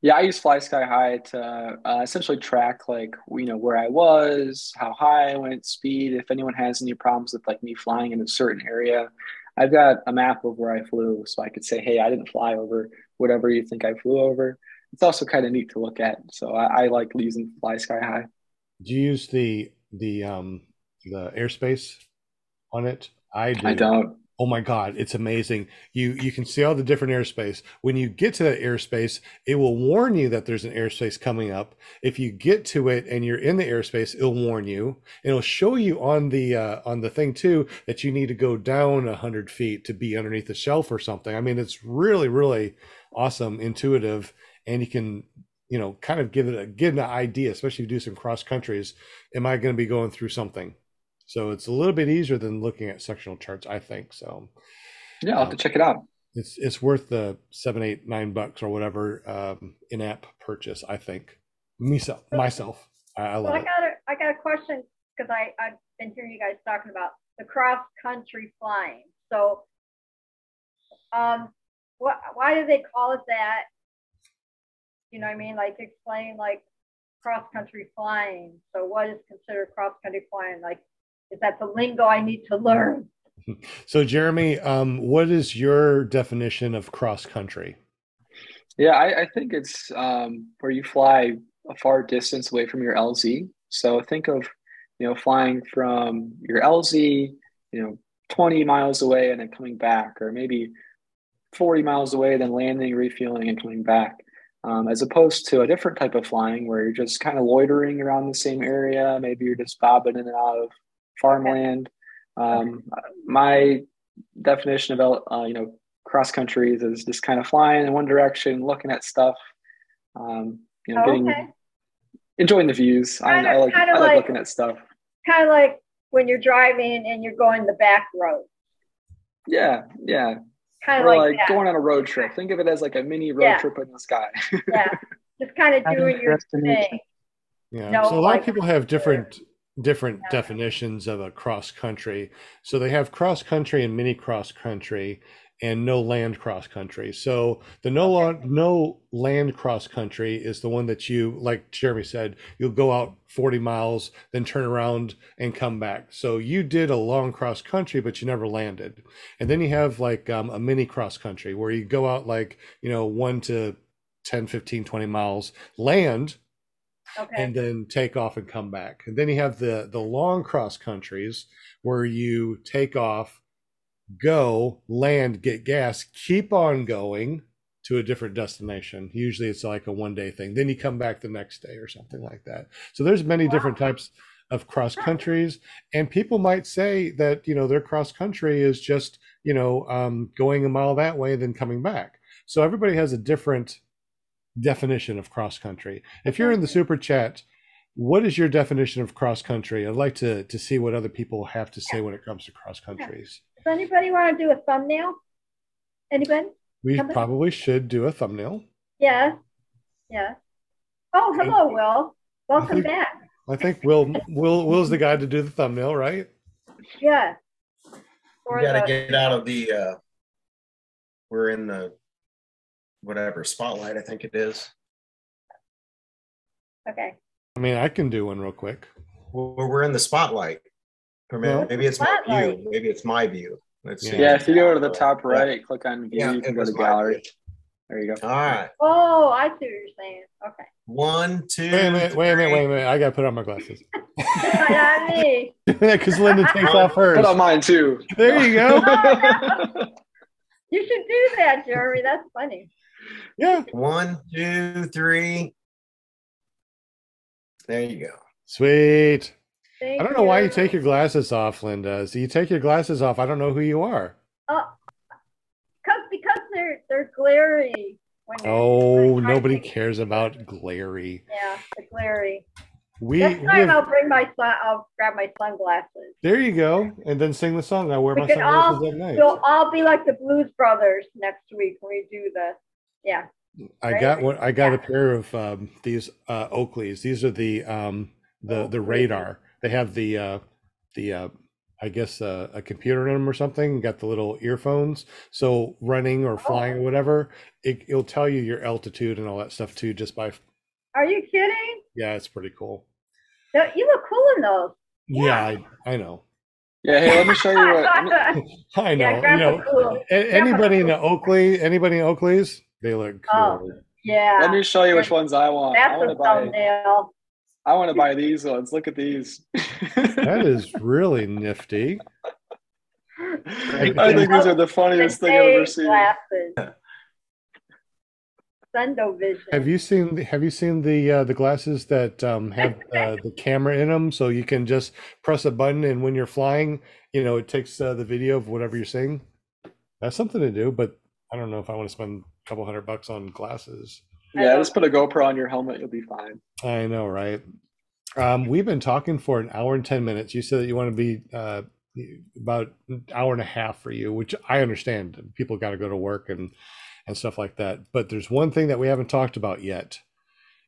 Yeah, I use FlySkyHy to uh, essentially track like you know where I was, how high I went, speed. If anyone has any problems with like me flying in a certain area, I've got a map of where I flew, so I could say, hey, I didn't fly over whatever you think I flew over. It's also kind of neat to look at, so I, I like using FlySkyHy. Do you use the the um the airspace on it? I do. I don't. Oh my god, it's amazing. You you can see all the different airspace. When you get to that airspace, it will warn you that there's an airspace coming up. If you get to it and you're in the airspace, it'll warn you. It'll show you on the uh, on the thing too that you need to go down a hundred feet to be underneath the shelf or something. I mean, it's really really awesome, intuitive, and you can you know, kind of give it a give an idea, especially if you do some cross countries. Am I going to be going through something? So it's a little bit easier than looking at sectional charts, I think. So yeah, I'll have to check it out. It's it's worth the seven, eight, nine bucks or whatever um, in-app purchase. I think myself myself. I, I love well, I it. got a I got a question because I I've been hearing you guys talking about the cross country flying. So, um, what why do they call it that? You know what I mean? Like explain like cross country flying. So what is considered cross country flying? Like is that the lingo I need to learn? So Jeremy, um, what is your definition of cross country? Yeah, I, I think it's um, where you fly a far distance away from your LZ. So think of you know flying from your LZ, you know, 20 miles away and then coming back, or maybe 40 miles away, then landing, refueling, and coming back. Um, as opposed to a different type of flying where you're just kind of loitering around the same area. Maybe you're just bobbing in and out of farmland. Um, my definition of uh, you know cross countries is just kind of flying in one direction, looking at stuff. Um, you know, getting Okay. enjoying the views. I, Kinda- I like kinda I like like- looking at stuff. Kind of like when you're driving and you're going the back road. Yeah, yeah. Kind of Or like, like that. going on a road trip. Think of it as like a mini road Yeah. trip in the sky. yeah. Just kind of doing your thing. Yeah. No, so a lot like- of people have different different Yeah. definitions of a cross country. So they have cross country and mini cross country and no land cross country. So the no la- no land cross country is the one that you like Jeremy said, you'll go out 40 miles, then turn around and come back. So you did a long cross country but you never landed. And then you have like um, a mini cross country where you go out like, you know, 1 to 10, 15, 20 miles, land Okay. and then take off and come back. And then you have the the long cross countries where you take off, go, land, get gas, keep on going to a different destination. Usually it's like a one day thing. Then you come back the next day or something like that. So there's many different types of cross countries and people might say that you know their cross country is just you know um, going a mile that way and then coming back so everybody has a different definition of cross country. If you're in the super chat, what is your definition of cross country? I'd like to to see what other people have to say when it comes to cross countries. Does anybody want to do a thumbnail? Anybody? We Somebody? probably should do a thumbnail. Yeah. Yeah. Oh, hello, Will. Welcome think- back. I think Will Will Will's the guy to do the thumbnail, right? Yeah. We For got to the- get out of the. uh We're in the whatever spotlight. I think it is. Okay. I mean, I can do one real quick. Well, we're in the spotlight. Or Well- maybe, maybe it's my view. Maybe it's my view. Let's see. yeah, if you go to the top right, click on view, Yeah, you can go to gallery. view. There you go. All right. Oh, I see what you're saying. Okay. One, two. Wait a minute, wait a minute, wait a minute. I gotta put on my glasses Not me. because Linda takes off hers. Put on mine too. There you go. You should do that, Jeremy. That's funny. Yeah, One, two, three. There you go. sweet. Thank I don't know why you take your glasses off, Linda. So you take your glasses off. I don't know who you are. Oh, because because they're they're glary. When Oh, when you're nobody cares about glary. Yeah, the glary. We, Next we time have- I'll bring my sun. I'll grab my sunglasses. there you go, and then sing the song. I wear We my sunglasses all at night. we'll all be like the Blues Brothers next week when we do the. Yeah. I got what I got a pair of um, these uh, Oakleys. These are the um, the the radar. They have the uh, the uh, I guess uh, a computer in them or something. Got the little earphones. So running or flying or whatever, it, it'll tell you your altitude and all that stuff too. Just by Are you kidding? yeah, it's pretty cool. No, You look cool in those. Yeah, I, I know. Yeah, hey, let me show you what. let me- I know. yeah, you know, cool. a- anybody in the Oakley, anybody in Oakleys, they look Oh. cool. Yeah. Let me show you which ones I want. I That's want a to buy. thumbnail. I want to buy these ones. Look at these. That is really nifty. I think these are the funniest thing I've ever seen. Glasses. Sundovision. Have you seen Have you seen the uh, the glasses that um, have uh, the camera in them, so you can just press a button and when you're flying, you know, it takes uh, the video of whatever you're seeing. That's something to do, but I don't know if I want to spend a couple hundred bucks on glasses. Yeah, just put a GoPro on your helmet, you'll be fine. I know, right? Um, we've been talking for an hour and 10 minutes. You said that you want to be uh, about an hour and a half for you, which I understand. People got to go to work and, and stuff like that. But there's one thing that we haven't talked about yet.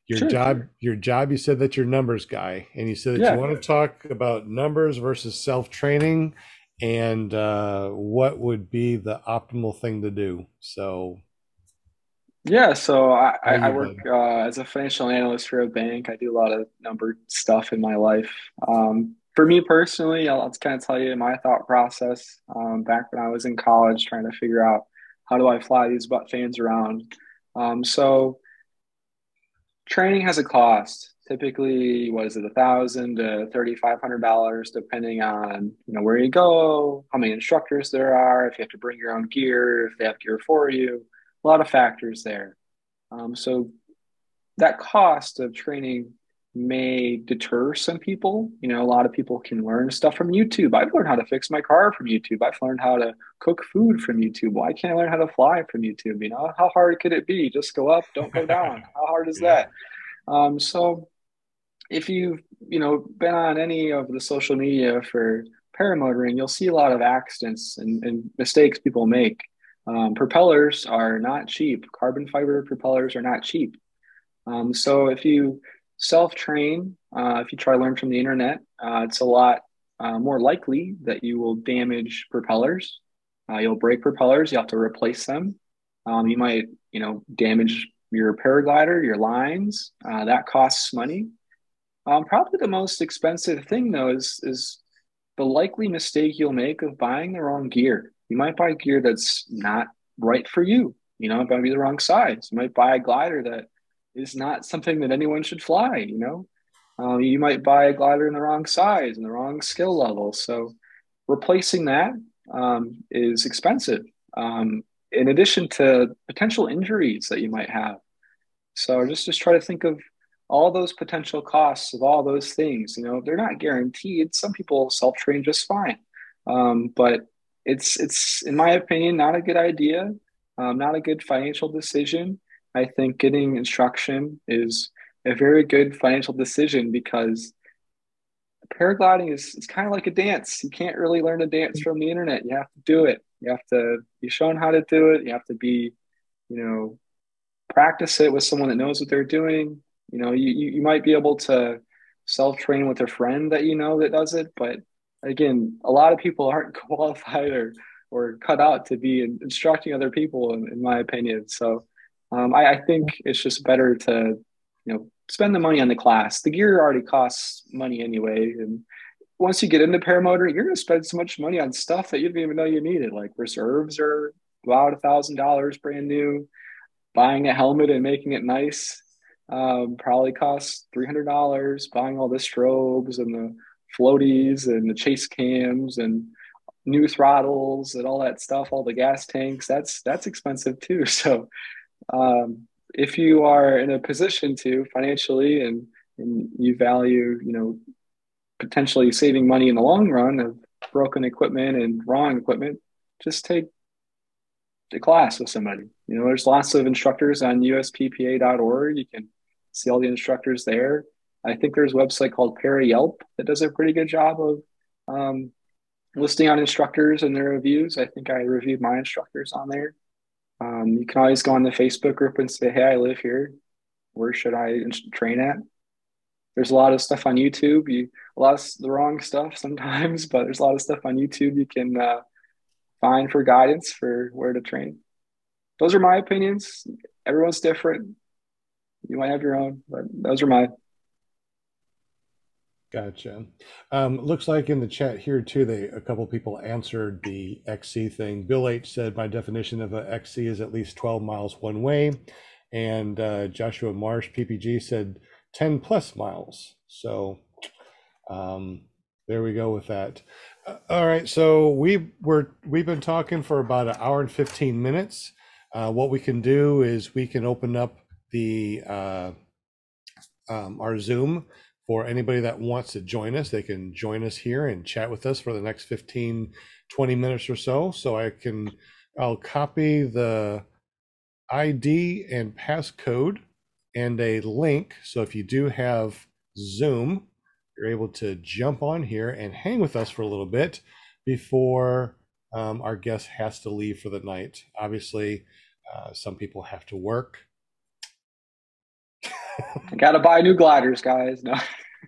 Your Sure. job, your job, you said that you're numbers guy, and you said that Yeah. you want to talk about numbers versus self training and uh, what would be the optimal thing to do. So, Yeah, so I, I, I work uh, as a financial analyst for a bank. I do a lot of number stuff in my life. Um, for me personally, I'll, I'll kind of tell you my thought process um, back when I was in college trying to figure out how do I fly these butt fans around. Um, so training has a cost. Typically, what is it, a thousand to thirty-five hundred dollars, depending on you know where you go, how many instructors there are, if you have to bring your own gear, if they have gear for you a lot of factors there. Um, so that cost of training may deter some people. You know, a lot of people can learn stuff from YouTube. I've learned how to fix my car from YouTube. I've learned how to cook food from YouTube. Why can't I learn how to fly from YouTube? You know, how hard could it be? Just go up, don't go down. How hard is Yeah. that? Um, so if you've, you know, been on any of the social media for paramotoring, you'll see a lot of accidents and, and mistakes people make. Um, propellers are not cheap. Carbon fiber propellers are not cheap. Um, so if you self-train, uh, if you try to learn from the internet, uh, it's a lot uh, more likely that you will damage propellers. Uh, you'll break propellers. You have to replace them. Um, you might, you know, damage your paraglider, your lines. Uh, that costs money. Um, probably the most expensive thing though is is the likely mistake you'll make of buying the wrong gear. You might buy gear that's not right for you. You know, it might be the wrong size. You might buy a glider that is not something that anyone should fly. You know, um, you might buy a glider in the wrong size and the wrong skill level. So replacing that um, is expensive. Um, in addition to potential injuries that you might have. So just just try to think of all those potential costs of all those things. You know, they're not guaranteed. Some people self train just fine, um, but it's it's in my opinion not a good idea, um, not a good financial decision. I think getting instruction is a very good financial decision because paragliding is it's kind of like a dance. You can't really learn a dance from the internet. You have to do it. You have to be shown how to do it. You have to be, you know, practice it with someone that knows what they're doing. You know, you, you, you might be able to self train with a friend that you know that does it, but again, a lot of people aren't qualified or or cut out to be instructing other people, in, in my opinion. So um, I, I think it's just better to you know spend the money on the class. The gear already costs money anyway, and once you get into paramotor, you're going to spend so much money on stuff that you didn't even know you needed. Like reserves are about a thousand dollars brand new. Buying a helmet and making it nice um, probably costs three hundred dollars. Buying all the strobes and the floaties and the chase cams and new throttles and all that stuff, all the gas tanks. That's that's expensive too. So um, if you are in a position to financially and and you value, you know, potentially saving money in the long run of broken equipment and wrong equipment, just take a class with somebody. You know, there's lots of instructors on usppa.org. You can see all the instructors there. I think there's a website called ParaYelp that does a pretty good job of um, listing out instructors and their reviews. I think I reviewed my instructors on there. Um, you can always go on the Facebook group and say, "Hey, I live here. Where should I train at?" There's a lot of stuff on YouTube. You a lot of the wrong stuff sometimes, but there's a lot of stuff on YouTube you can uh, find for guidance for where to train. Those are my opinions. Everyone's different. You might have your own, but those are my. Gotcha. Um, looks like in the chat here too, they a couple people answered the XC thing. Bill H said my definition of a XC is at least 12 miles one way, and uh, Joshua Marsh PPG said 10 plus miles. So um, there we go with that. Uh, all right, so we were we've been talking for about an hour and 15 minutes. Uh, what we can do is we can open up the uh, um, our Zoom for anybody that wants to join us. They can join us here and chat with us for the next 15, 20 minutes or so. So I can, I'll copy the ID and passcode and a link. So if you do have Zoom, you're able to jump on here and hang with us for a little bit before um, our guest has to leave for the night. Obviously, uh, some people have to work. Gotta buy new gliders, guys. No.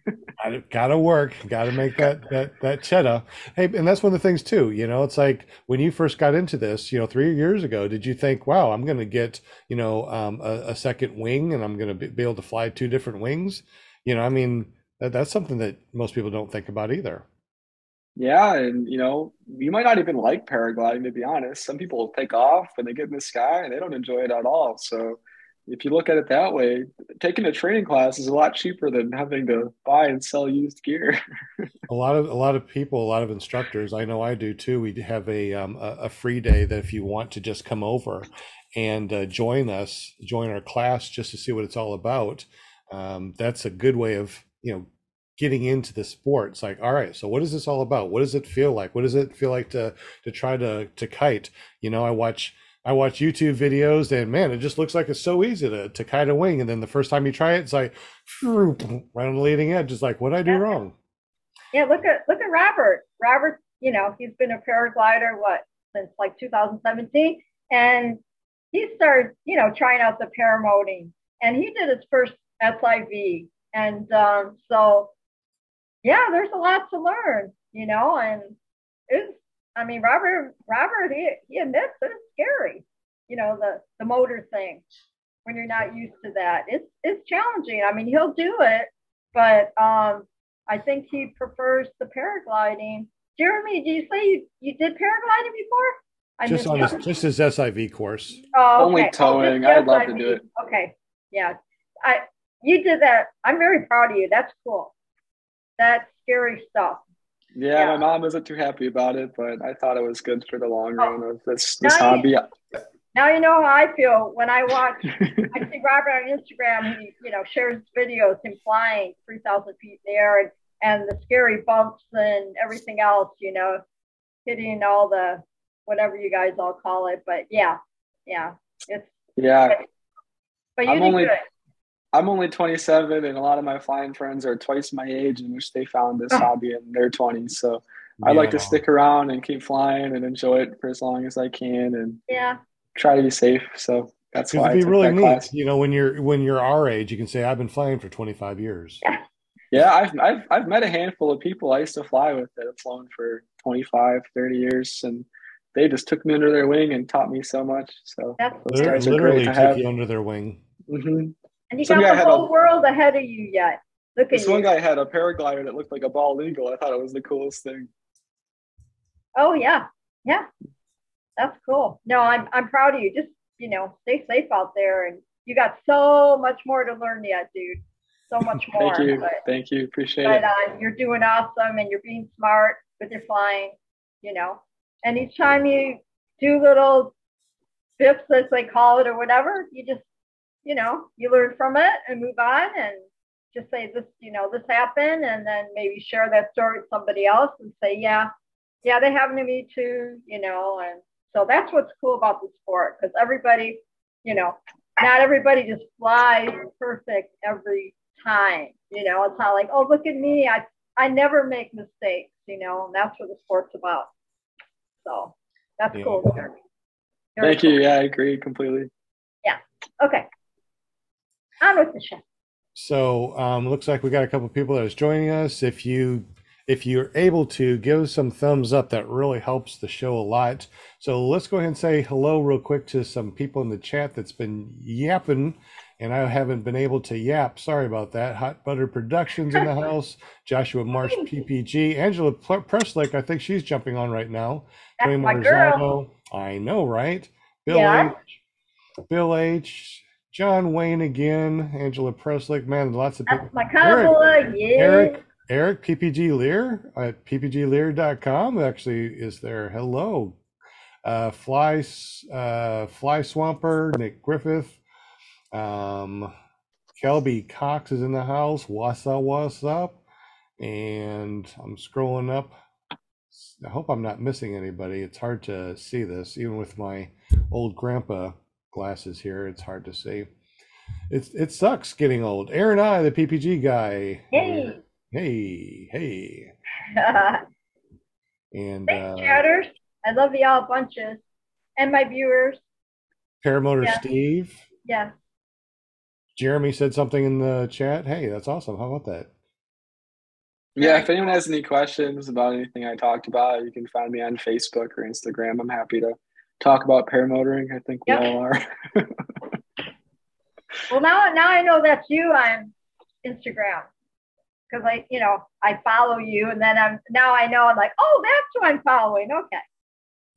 gotta, gotta work. Gotta make that that that cheddar. Hey, and that's one of the things too. You know, it's like when you first got into this. You know, three years ago, did you think, "Wow, I'm going to get you know um, a, a, second wing, and I'm going to be, be able to fly two different wings"? You know, I mean, that, that's something that most people don't think about either. Yeah, and you know, you might not even like paragliding to be honest. Some people take off and they get in the sky and they don't enjoy it at all. So if you look at it that way, taking a training class is a lot cheaper than having to buy and sell used gear. a lot of a lot of people, a lot of instructors, I know I do too. We have a um, a, free day that if you want to just come over and uh, join us, join our class just to see what it's all about. Um, that's a good way of you know getting into the sport. It's like, all right, so what is this all about? What does it feel like? What does it feel like to to try to to kite? You know, I watch I watch YouTube videos and man, it just looks like it's so easy to, to kite a wing. And then the first time you try it, it's like right on the leading edge. It's like, what did I do yeah. wrong? Yeah, look at look at Robert. Robert, you know, he's been a paraglider what since like 2017, and he started, you know, trying out the paramotoring, and he did his first SIV, and um, so yeah, there's a lot to learn, you know, and it's I mean, Robert, Robert, he, he admits it's scary. You know, the the motor thing when you're not used to that. It's it's challenging. I mean, he'll do it, but um, I think he prefers the paragliding. Jeremy, do you say you, you did paragliding before? I just on his, just his SIV course. Oh, okay. Only oh, towing. Oh, I'd love to do it. Okay, yeah, I you did that. I'm very proud of you. That's cool. That's scary stuff. Yeah, yeah, my mom isn't too happy about it, but I thought it was good for the long oh, run of this this now hobby. You, now you know how I feel when I watch. I see Robert on Instagram. He you know shares videos him flying three thousand feet in the air and and the scary bumps and everything else. You know, hitting all the whatever you guys all call it. But yeah, yeah, it's yeah. But, but you I'm did only, good. I'm only 27, and a lot of my flying friends are twice my age, in which they found this hobby in their 20s. So I like to stick around and keep flying and enjoy it for as long as I can, and yeah, try to be safe. So that's why it'd be really neat. Class. You know, when you're when you're our age, you can say I've been flying for 25 years. Yeah. Yeah, I've, I've I've met a handful of people I used to fly with that have flown for 25, 30 years, and they just took me under their wing and taught me so much. So those guys literally took have. you under their wing. Mm-hmm. And you Some got the whole a, world ahead of you yet. Look at this at one guy had a paraglider that looked like a bald eagle. I thought it was the coolest thing. Oh yeah, yeah, that's cool. No, I'm I'm proud of you. Just you know, stay safe out there, and you got so much more to learn yet, dude. So much more. Thank you. But, Thank you. Appreciate but, it. Uh, you're doing awesome, and you're being smart with your flying. You know, and each time you do little bips, as they call it, or whatever, you just you know, you learn from it and move on and just say this, you know, this happened and then maybe share that story with somebody else and say, yeah, yeah, they happened to me too, you know, and so that's what's cool about the sport because everybody, you know, not everybody just flies perfect every time. You know, it's not like, oh, look at me. I I never make mistakes, you know, and that's what the sport's about. So that's yeah. cool. Thank cool. you. Yeah, I agree completely. Yeah. Okay on with the show. So um, looks like we got a couple people that is joining us. If you if you're able to give us some thumbs up, that really helps the show a lot. So let's go ahead and say hello real quick to some people in the chat that's been yapping, and I haven't been able to yap. Sorry about that. Hot Butter Productions in the house. Joshua Marsh PPG. Angela Presslick, I think she's jumping on right now. That's my girl. I know, right? Bill yeah. H. Bill H. John Wayne again, Angela Preslick, man, lots of people. That's my cowboy, Eric, yeah. Eric, Eric PPG Lear at ppglear.com actually is there. Hello. Uh, Fly, uh, Fly Swamper, Nick Griffith, um, Kelby Cox is in the house. What's up? What's up? And I'm scrolling up. I hope I'm not missing anybody. It's hard to see this, even with my old grandpa glasses here. It's hard to see. It's it sucks getting old. Aaron I, the PPG guy. Hey. Hey, hey. and Thanks, uh, chatters. I love y'all bunches. And my viewers. Paramotor Yeah. Steve. Yeah. Jeremy said something in the chat. Hey, that's awesome. How about that? Yeah, if anyone has any questions about anything I talked about, you can find me on Facebook or Instagram. I'm happy to talk about paramotoring. I think we all are. Well, now now I know that's you on Instagram because I, you know, I follow you, and then I'm now I know I'm like, oh, that's who I'm following. Okay.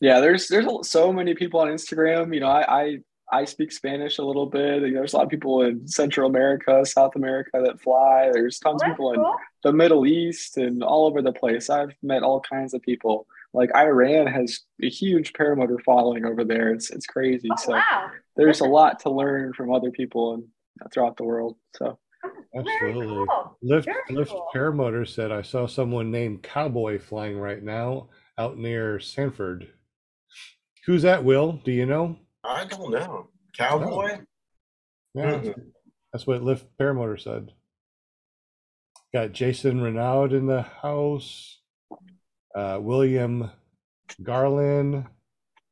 Yeah, there's there's so many people on Instagram. You know, I I, I speak Spanish a little bit. You know, there's a lot of people in Central America, South America that fly. There's tons of people in the Middle East and all over the place. I've met all kinds of people. Like Iran has a huge paramotor following over there. It's it's crazy. Oh, so wow. there's a lot to learn from other people and throughout the world. So Absolutely. cool. Lift Very Lift cool. Paramotor said I saw someone named Cowboy flying right now out near Sanford. Who's that, Will? Do you know? I don't know. Cowboy? Yeah, that's, mm-hmm. that's what Lift Paramotor said. Got Jason Renaud in the house. Uh, William Garland.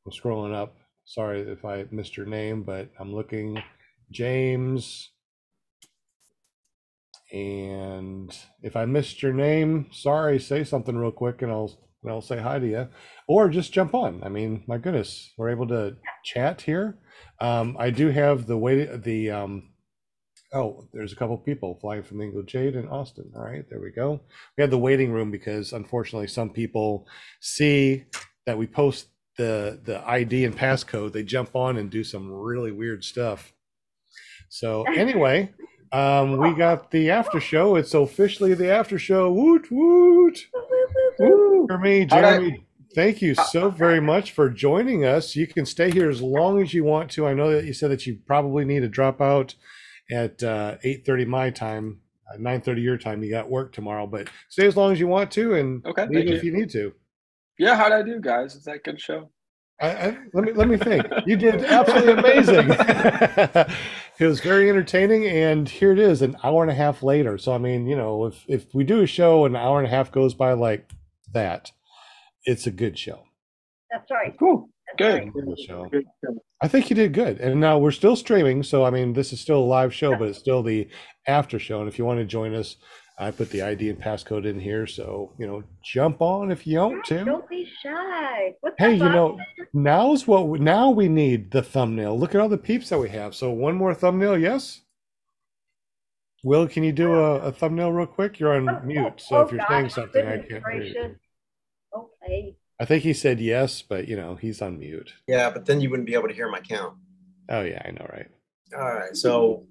I'm scrolling up. Sorry if I missed your name, but I'm looking. James. And if I missed your name, sorry, say something real quick and I'll and I'll say hi to you. Or just jump on. I mean, my goodness, we're able to chat here. Um, I do have the way the um, oh, there's a couple people flying from England, Jade and Austin. All right, there we go. We have the waiting room because unfortunately some people see that we post the the ID and passcode, they jump on and do some really weird stuff. So anyway, um, we got the after show. It's officially the after show. Woot woot. Woo! Jeremy, How'd I- Jeremy, thank you so very much for joining us. You can stay here as long as you want to. I know that you said that you probably need to drop out at uh, 8.30 my time, uh, 9.30 your time. You got work tomorrow, but stay as long as you want to and Okay, leave thank if you need to. Yeah, how'd I do, guys? Is that a good show? I, I, let me let me think. You did absolutely amazing. it was very entertaining, and here it is, an hour and a half later. So I mean, you know, if if we do a show, an hour and a half goes by like that, it's a good show. That's right. Cool. That's Good. right. Good show. I think you did good. And now we're still streaming, so I mean, this is still a live show, but it's still the after show. And if you want to join us, I put the ID and passcode in here, so you know, jump on if you want to. Don't be shy. What's Hey, up, you know, now's what we, now we need the thumbnail. Look at all the peeps that we have. So one more thumbnail, yes. Will, can you do a, a thumbnail real quick? You're on Oh, mute, oh, so oh, if you're saying something, I can't hear you. Okay. I think he said yes, but you know, he's on mute. Yeah, but then you wouldn't be able to hear my count. Oh yeah, I know, right? All right, so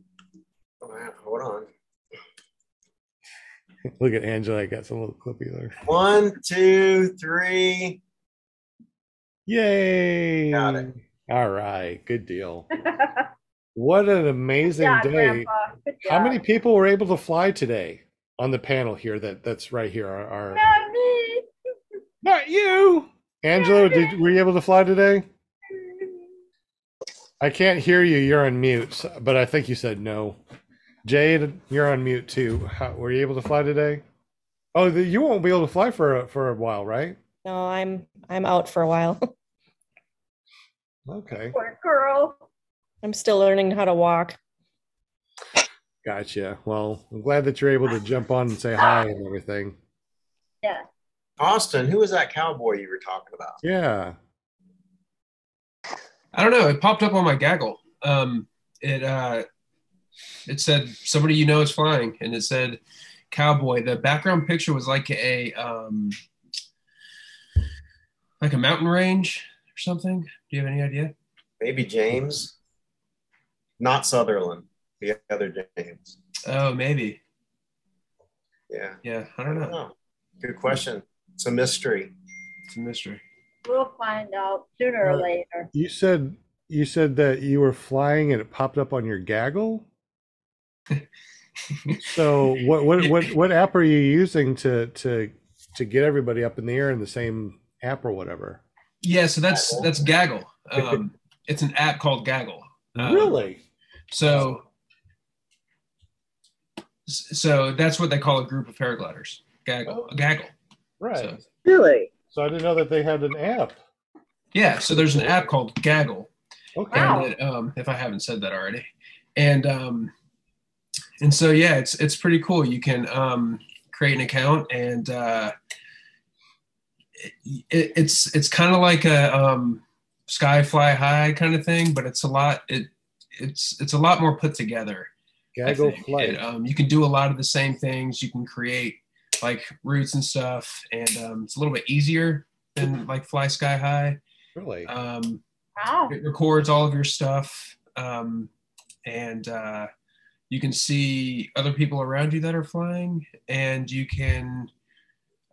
hold on. Look at Angela, I got some little clippy there. One, two, three. Yay! Got it. All right, good deal. What an amazing yeah, day. How many people were able to fly today on the panel here that that's right here are, are Not me. Not you. Angelo, did were you able to fly today? I can't hear you. You're on mute, but I think you said no. Jade, you're on mute too. How, were you able to fly today? Oh, the, you won't be able to fly for a, for a while, right? No, I'm I'm out for a while. Okay, Poor girl. I'm still learning how to walk. gotcha. Well, I'm glad that you're able to jump on and say hi and everything. Yeah. Austin, who was that cowboy you were talking about? Yeah. I don't know. It popped up on my gaggle. Um, it uh, it said somebody you know is flying, and it said cowboy. The background picture was like a um, like a mountain range or something. Do you have any idea? Maybe James. Not Sutherland. The other James. Oh, maybe. Yeah. Yeah, I I don't don't know. know. Good question. It's a mystery. It's a mystery. We'll find out sooner or Uh, later. You said you said that you were flying and it popped up on your gaggle. So what what what what app are you using to to to get everybody up in the air in the same app or whatever? Yeah, so that's that's Gaggle. Um, it's an app called Gaggle. Um, Really? So So that's what they call a group of paragliders. Gaggle, a gaggle. Right. So, Really? So I didn't know that they had an app. yeah. So there's an app called Gaggle. Okay. Wow. it, um, if I haven't said that already, and um, and so yeah, it's it's pretty cool. You can um, create an account, and uh, it, it's it's kind of like a um, sky fly high kind of thing, but it's a lot it it's it's a lot more put together. I Gaggle flight. It, um, you can do a lot of the same things. You can create like routes and stuff, and um, it's a little bit easier than like FlySkyHy. really? Um, Wow. it records all of your stuff um, and uh, you can see other people around you that are flying and you can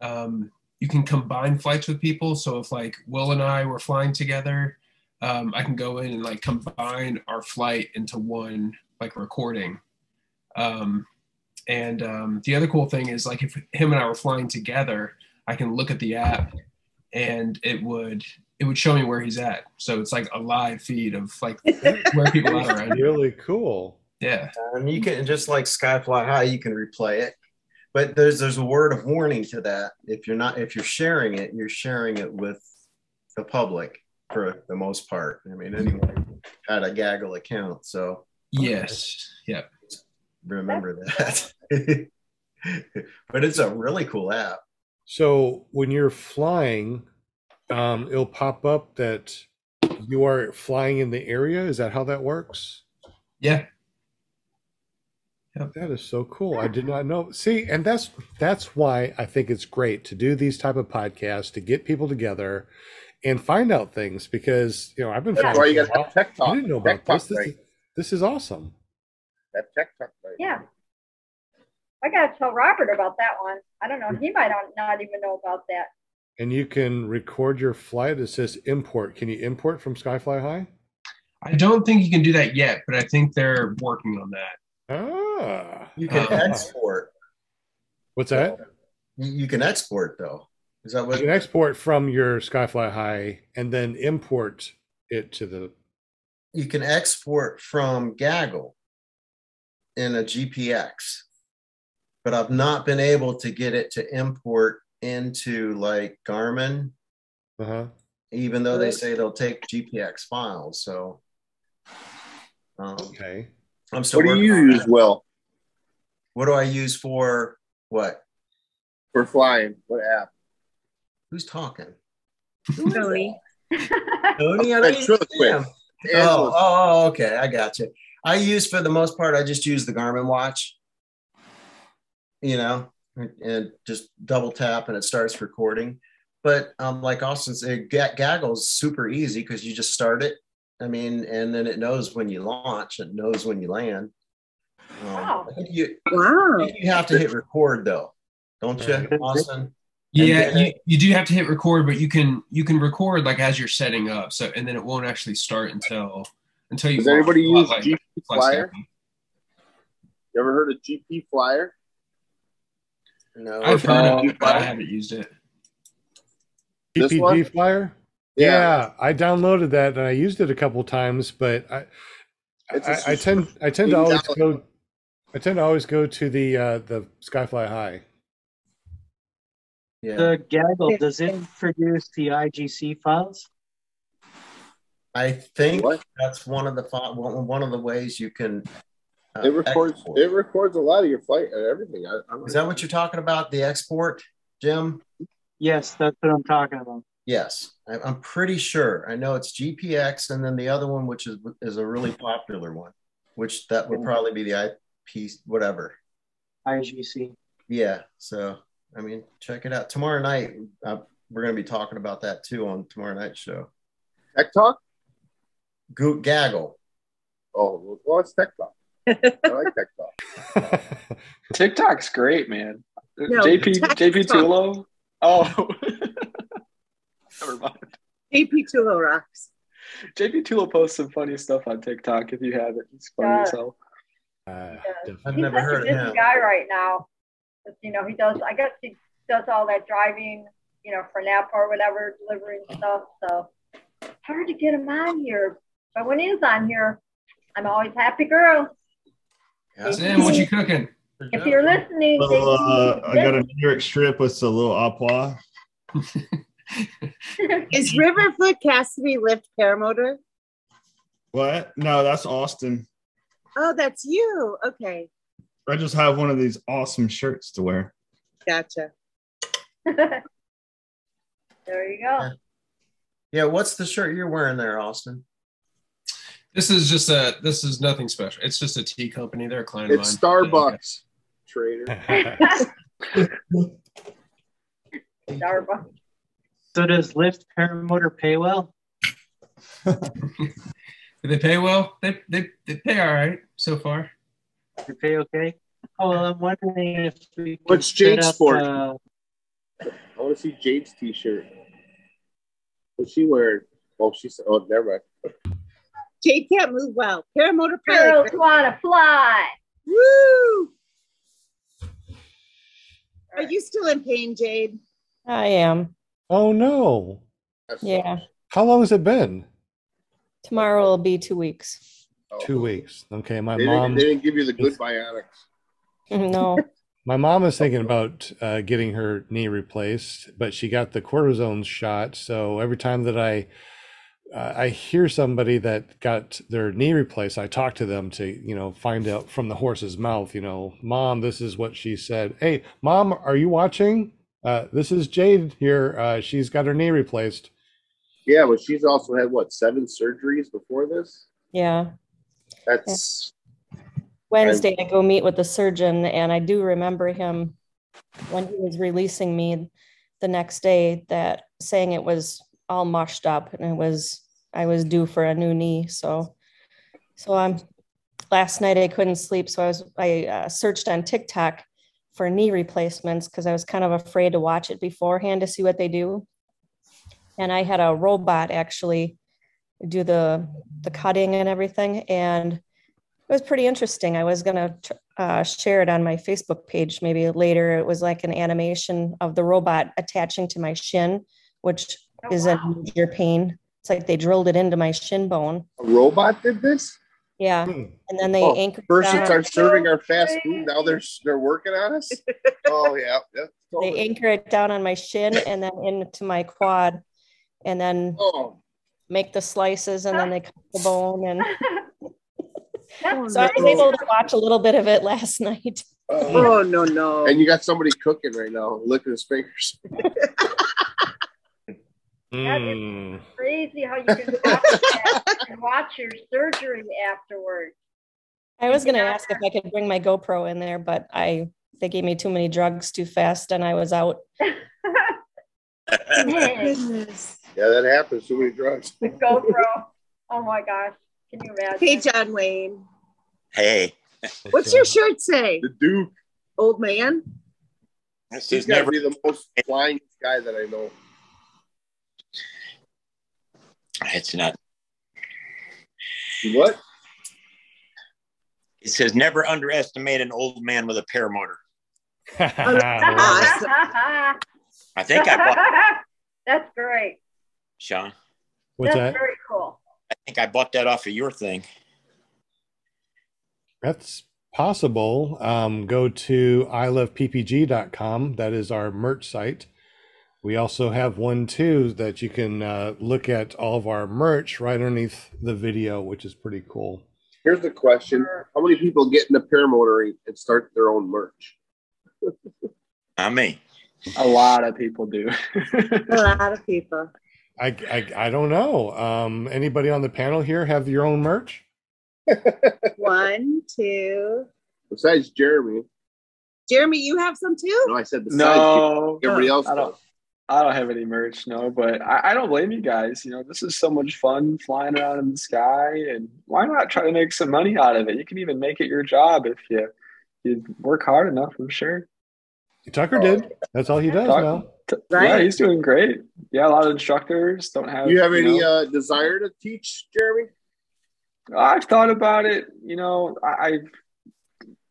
um, you can combine flights with people so if like will and i were flying together um, i can go in and like combine our flight into one like recording um, and um, the other cool thing is like if him and i were flying together i can look at the app and it would it would show me where he's at. So it's like a live feed of like where people are around really cool. Yeah. And you can just like Skyfly High, you can replay it. But there's there's a word of warning to that. If you're not if you're sharing it, you're sharing it with the public for the most part. I mean, anyone had a gaggle account, so Yes. Yeah. Remember that. but it's a really cool app. So when you're flying, um, it'll pop up that you are flying in the area. Is that how that works? Yeah. Yeah. That is so cool. I did not know. See, and that's that's why I think it's great to do these type of podcasts to get people together and find out things because you know I've been That's flying why you for a got tech talk. I didn't know Tech about this. talk, This right? is, this is awesome. That tech talk, right? Yeah. I gotta tell Robert about that one. I don't know. He might not, not even know about that. And you can record your flight. It says import. Can you import from Skyfly High? I don't think you can do that yet, but I think they're working on that. Ah, You can Uh, export. what's that? You, you can export though. Is that what You can export from your Skyfly High and then import it to the. You can export from Gaggle in a GPX, but I've not been able to get it to import into like Garmin, Uh huh. even though they say they'll take GPX files. So um, Okay. I'm still. What do you use, that. Will, What do I use for what? for flying? What app? Who's talking? Tony. Tony, I don't even Ventriloquist. see him. Oh, oh, okay, I got you. I use for the most part, I just use the Garmin watch. You know, and just double tap and it starts recording. But um, like Austin said, Ga- Gaggle's super easy because you just start it. I mean, and then it knows when you launch, it knows when you land. Um, Wow. I think you, I Wow. think you have to hit record though, don't you, Austin? Yeah, then you, you do have to hit record, but you can you can record like as you're setting up. So and then it won't actually start until until you. Does anybody launch, use like GP Flyer? Sky. You ever heard of GP Flyer? No, I've heard of Uh, it, but I haven't used it. This PPG one? Flyer? Yeah. I downloaded that and I used it a couple times, but I It's a I, I tend I tend to always go I tend to always go to the uh the Skyfly High. yeah. The Gaggle, does it produce the IGC files? I think What? that's one of the one one of the ways you can. uh, It records. export. It records a lot of your flight and everything. I, I'm Is that what you're talking about? The export, Jim? Yes, that's what I'm talking about. Yes, I, I'm pretty sure. I know it's GPX, and then the other one, which is is a really popular one, which that would probably be the IP, whatever. IGC. Yeah. So I mean, check it out tomorrow night. Uh, we're going to be talking about that too on tomorrow night's show. Tech Talk? Go- Gaggle. Oh, well, it's Tech Talk. I like Tech Talk. TikTok's great, man. No, JP TikTok. JP Tulo. Oh, never mind. JP Tulo rocks. JP Tulo posts some funny stuff on TikTok. If you have it, it's funny Yeah. as hell. Uh, I've definitely. He's never heard a of busy him. guy right now. 'Cause, You know, he does. I guess he does all that driving. You know, for Napa or whatever, delivering stuff. So hard to get him on here. But when he is on here, I'm always happy girl. Yeah. Sam, what you cooking? If you're listening, Well, uh, I got a New York strip with a little apwa. Is Riverfoot Cassidy lift paramotor? What? No, that's Austin. Oh, that's you. Okay, I just have one of these awesome shirts to wear. gotcha. there you go. Yeah, what's the shirt you're wearing there, Austin? This is just a. This is nothing special. It's just a tea company. They're a client of It's mine. Starbucks, trader. Starbucks. So does Lyft paramotor pay well? Do they pay well? They they they pay all right so far. They pay okay? Oh well, I'm wondering if we could What's Jade's up, sport? uh, I want to see Jade's t-shirt. What's she wearing? Oh, she's oh, never mind. Jade can't move well. Paramotor Girls pilot. wanna fly. Woo! Are you still in pain, Jade? I am. Oh no. Yeah. How long has it been? Tomorrow will be two weeks. Two weeks. Okay, my They didn't, mom. they didn't give you the good bionics. No. My mom is thinking about uh, getting her knee replaced, but she got the cortisone shot. So every time that I uh, I hear somebody that got their knee replaced, I talk to them to you know find out from the horse's mouth. You know, mom, this is what she said. Hey, mom, are you watching? Uh, this is Jade here. Uh, she's got her knee replaced. Yeah, but she's also had what seven surgeries before this. Yeah. That's Wednesday, I go meet with the surgeon, and I do remember him when he was releasing me the next day that saying it was all mushed up and it was I was due for a new knee. So, so I'm last night I couldn't sleep, so I was I uh, searched on TikTok for knee replacements because I was kind of afraid to watch it beforehand to see what they do. And I had a robot actually do the the cutting and everything, and it was pretty interesting. I was gonna uh, share it on my Facebook page maybe later. It was like an animation of the robot attaching to my shin, which Oh, is in major pain. It's like they drilled it into my shin bone. a robot did this. Yeah, Hmm. and then they Oh, anchored First, it's our serving our fast food. Now they're they're working on us. Oh yeah, yeah. they anchor it down on my shin and then into my quad, and then Oh, make the slices, and then they cut the bone. And Oh, so I was able to watch a little bit of it last night. Oh no no. and you got somebody cooking right now, licking his fingers. Mm. Crazy how you can watch that and watch your surgery afterwards. I was going to ask if I could bring my GoPro in there, but I they gave me too many drugs too fast, and I was out. Goodness. Yeah, that happens. Too many drugs. The GoPro. Oh my gosh. Can you imagine? Hey, John Wayne. Hey, What's your shirt say? The Duke. Old man? this He's is got to never. be the most flying guy that I know. It's not. What? It says never underestimate an old man with a paramotor. I think I bought That's great. Sean. What's That's that? very cool. I think I bought that off of your thing. That's possible. Um, go to iloveppg.com. That is our merch site. We also have one too that you can uh, look at all of our merch right underneath the video, which is pretty cool. Here's the question: How many people get into paramotoring and start their own merch? I mean, A lot of people do. A lot of people. I, I, I don't know. Um, anybody on the panel here have your own merch? One, two. Besides Jeremy, Jeremy, you have some too? no, I said besides no, everybody else I don't. does. I don't have any merch, no, but I, I don't blame you guys. You know, this is so much fun flying around in the sky, and why not try to make some money out of it? You can even make it your job if you you work hard enough. I'm sure. Tucker did. That's all he does Tucker- now. T- Right. Yeah, he's doing great. Yeah, a lot of instructors don't have. Do you have any know- uh, desire to teach, Jeremy? I've thought about it. You know, I, I've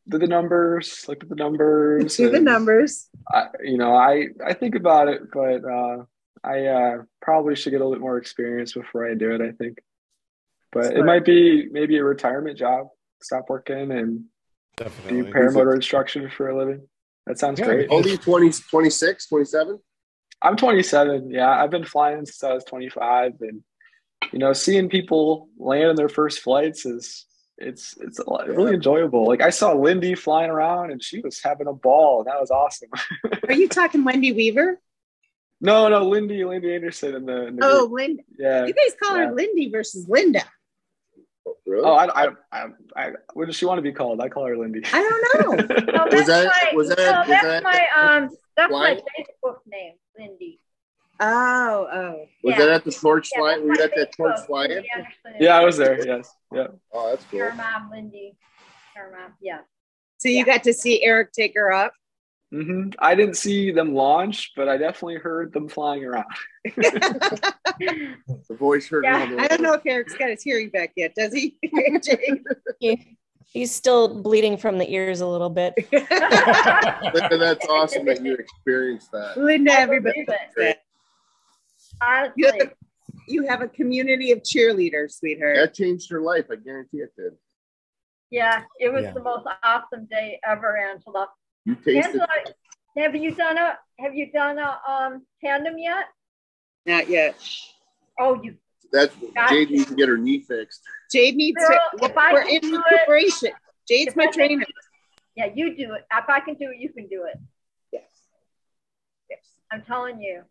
did the numbers, looked at the numbers. Do the numbers. I, you know, I I think about it, but uh, I uh, probably should get a little bit more experience before I do it. I think, but it might be maybe a retirement job. Stop working and do Definitely. paramotor instruction for a living. That sounds Yeah, great. How old are you? 20, 26, 27? I'm 27. Yeah, I've been flying since I was 25, and you know, seeing people land in their first flights is it's it's a lot, really enjoyable. Like I saw Lindy flying around, and she was having a ball, and that was awesome. Are you talking Wendy Weaver? no, no, Lindy, Lindy Anderson in the, in the Oh, group. Linda. yeah. You guys call yeah. her Lindy versus Linda. Really? Oh, I, I, I, I, what does she want to be called? I call her Lindy. I don't know. No, Was that's that- my, was that- no, was that's that- my um that's my Facebook name, Lindy. Oh, oh. Was Yeah. that at the torch Yeah, flight? that's Were you at that torch Facebook, flight? Lindy yeah, I was there. Yes, yeah. Oh, that's cool. Your mom, Lindy. Her mom, yeah. So you got to see Eric take her up. Mm-hmm. I didn't see them launch, but I definitely heard them flying around. The voice heard Yeah. the I don't know if Eric's got his hearing back yet, does he? Jake? He, he's still bleeding from the ears a little bit. That's awesome that you experienced that. Linda, I everybody. believe it. knows that. Honestly, You have, you have a community of cheerleaders, sweetheart. That changed her life. I guarantee it did. yeah, it was Yeah. the most awesome day ever, Angela. You tasted Angela, have you done a have you done a um tandem yet? Not yet. Oh, you that's Gotcha. Jade needs to get her knee fixed. Jade needs Girl, to. if I We're can in do it- recuperation. Jade's my I trainer. do it- Yeah, you do it. If I can do it, you can do it. Yes. Yes. I'm telling you.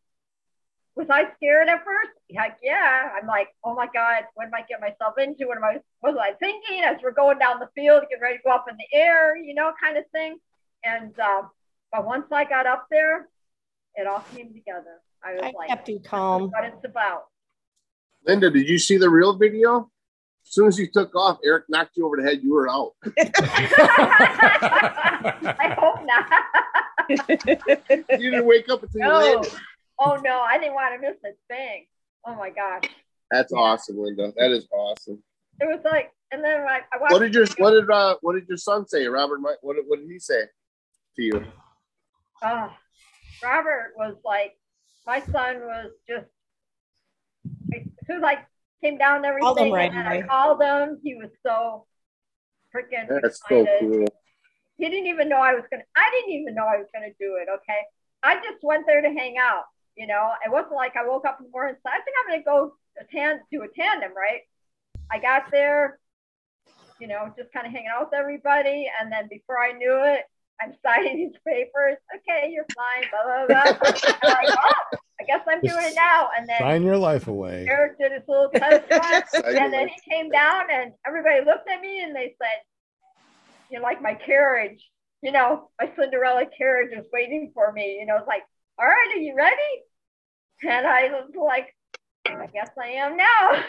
Was I scared at first? Heck yeah. I'm like, oh my God, what am I getting myself into? What am I what was I thinking as we're going down the field, getting ready to go up in the air, you know, kind of thing. And um, but once I got up there, it all came together. I was I like, kept you calm. what it's about. Linda, did you see the real video? As soon as you took off, Eric knocked you over the head. You were out. I hope not. You didn't wake up until you landed. Oh no, I didn't want to miss a thing. Oh my gosh. That's awesome, Linda. That is awesome. It was like, and then I, I watched. What did your what did uh what did your son say, Robert? Mike? What did- what did he say to you? Oh, Robert was like, my son was just, who like came down and everything, Called him right and I away. called him, he was so freaking That's so cool. He didn't even know I was gonna. I didn't even know I was gonna do it. Okay, I just went there to hang out. You know, it wasn't like I woke up in the morning and said, "I think I'm gonna go a tan- do a tandem." Right? I got there, you know, just kind of hanging out with everybody, and then before I knew it, I'm signing these papers. Okay, you're fine. Blah blah blah. I'm like, oh, I guess I'm doing it now. And then Sign your life away. Eric did his little test run, and then he came down, and everybody looked at me and they said, "You know, like my carriage, you know, my Cinderella carriage is waiting for me." You know, it's like, "All right, are you ready?" And I was like, "I guess I am now."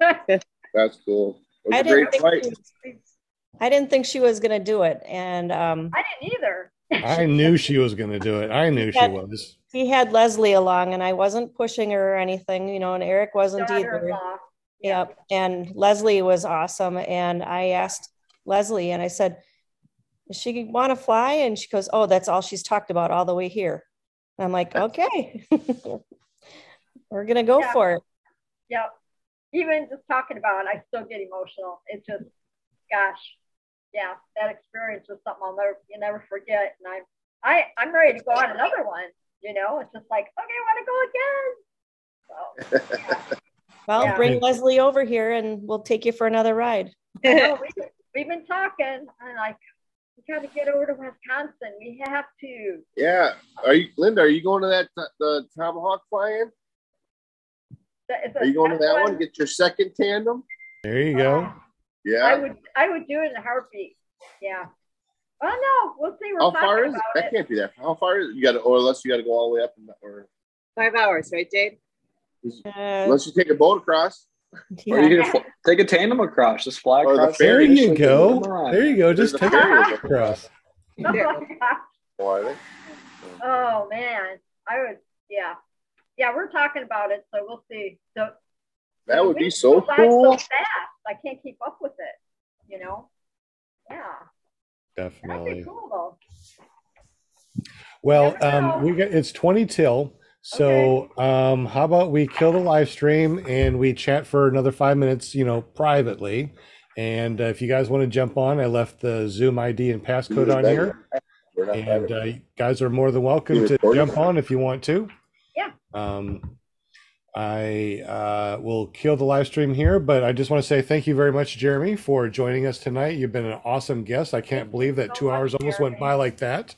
That's cool. It was I a didn't great think flight. she was, I didn't think she was gonna do it, and um, I didn't either. I knew she was going to do it. I knew she Yeah. was. he had Leslie along, and I wasn't pushing her or anything, you know, and Eric wasn't either. Daughter-in-law. Yep. And Leslie was awesome. And I asked Leslie and I said, Does she want to fly? And she goes, Oh, that's all she's talked about all the way here. And I'm like, Okay, we're going to go Yeah. for it. Yep. Even just talking about it, I still get emotional. It's just, gosh, yeah, that experience was something I'll never, you never forget. And I'm, I, I'm ready to go on another one. You know, it's just like, okay, I want to go again. So, yeah. Well, Yeah. bring Leslie over here and we'll take you for another ride. Know, we, we've been talking, and like, we got to get over to Wisconsin. We have to. Yeah. Are you Linda, are you going to that the Tomahawk fly-in? That- is Are you going to that one? one? Get your second tandem? There you go. Yeah. I would, I would do it in a heartbeat. Yeah. Oh no, we'll see. We're How far is it? about That can't be that. How far is it? You got to, or unless you got to go all the way up, and, or Five hours, right, Jade? Uh, unless you take a boat across. Or you can fl- take a tandem across, just fly Or the across. There you go. There you go. Just There's take a it across. Oh, my gosh. Are they? Man, I would, yeah, yeah. We're talking about it, so we'll see. So That would be so fly cool. So fast, I can't keep up with it. You know? Yeah, that'd be Definitely. cool though. Well, um, we got it's 20 till. So um, how about we kill the live stream and we chat for another five minutes, you know, privately, And uh, if you guys want to jump on, I left the Zoom ID and passcode on here. And uh, guys are more than welcome to jump on if you want to. Yeah. Um, I uh, will kill the live stream here, but I just want to say thank you very much, Jeremy, for joining us tonight. You've been an awesome guest. I can't believe that two hours almost went by like that.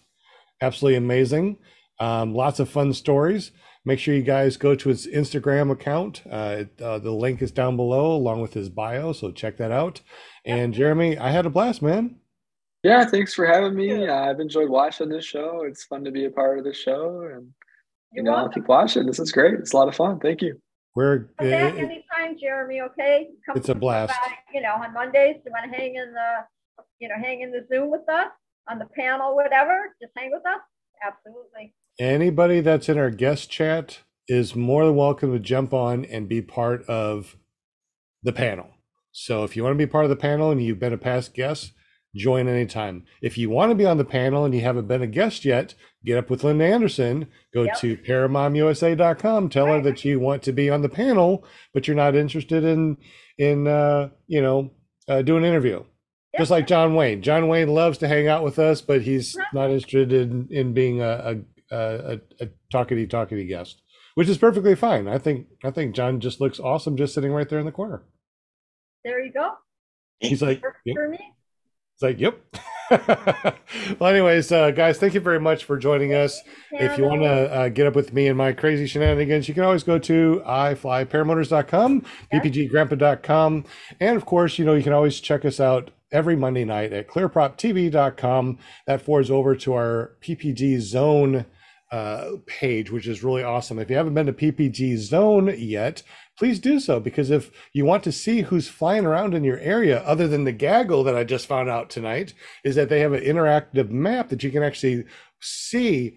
Absolutely amazing. Um, lots of fun stories. Make sure you guys go to his Instagram account. Uh, uh, the link is down below along with his bio, so check that out. And Jeremy, I had a blast, man. Yeah, thanks for having me. Uh, I've enjoyed watching this show. It's fun to be a part of the show, and you You're know, I'll welcome. keep watching. This is great. It's a lot of fun. Thank you. We're Come back it- anytime, Jeremy, okay? Come It's a blast. back, You know, on Mondays, you want to hang in the, you know, hang in the Zoom with us, on the panel, whatever, just hang with us. Absolutely. Anybody that's in our guest chat is more than welcome to jump on and be part of the panel. So if you want to be part of the panel and you've been a past guest, join anytime. If you want to be on the panel and you haven't been a guest yet, get up with Linda Anderson, go Yep. to paramomusa.com, tell her that you want to be on the panel, but you're not interested in in uh, you know, uh, doing an interview. Just like John Wayne. John Wayne loves to hang out with us, but he's not interested in, in being a, a, a, a talkity talkity guest, which is perfectly fine. I think I think John just looks awesome just sitting right there in the corner. There you go. He's like, yep. for me. It's like, yep. well, anyways, uh, guys, thank you very much for joining us. If you want to uh, get up with me and my crazy shenanigans, you can always go to iflyparamotors.com, ppggrandpa.com, and of course, you know, you can always check us out every Monday night at clearproptv.com. That forwards over to our PPG Zone uh, page, which is really awesome. If you haven't been to PPG Zone yet, please do so because if you want to see who's flying around in your area, other than the gaggle that I just found out tonight, is that they have an interactive map that you can actually see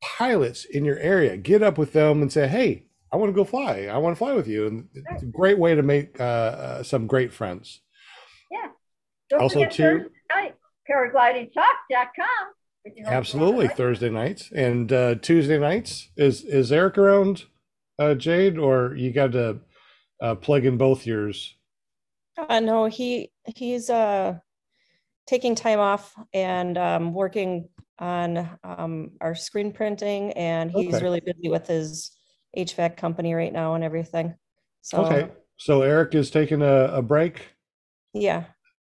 pilots in your area. Get up with them and say, "Hey, I want to go fly. I want to fly with you." And it's a great way to make uh, uh, some great friends. Yeah. Don't Also, too- paraglidingtalk.com. If you Absolutely, Thursday nights and uh, Tuesday nights. Is is Eric around, uh, Jade, or you got to uh, plug in both yours? Uh, no, he he's uh taking time off and um, working on um, our screen printing, and he's Okay. really busy with his HVAC company right now and everything. So Okay, so Eric is taking a, a break, yeah,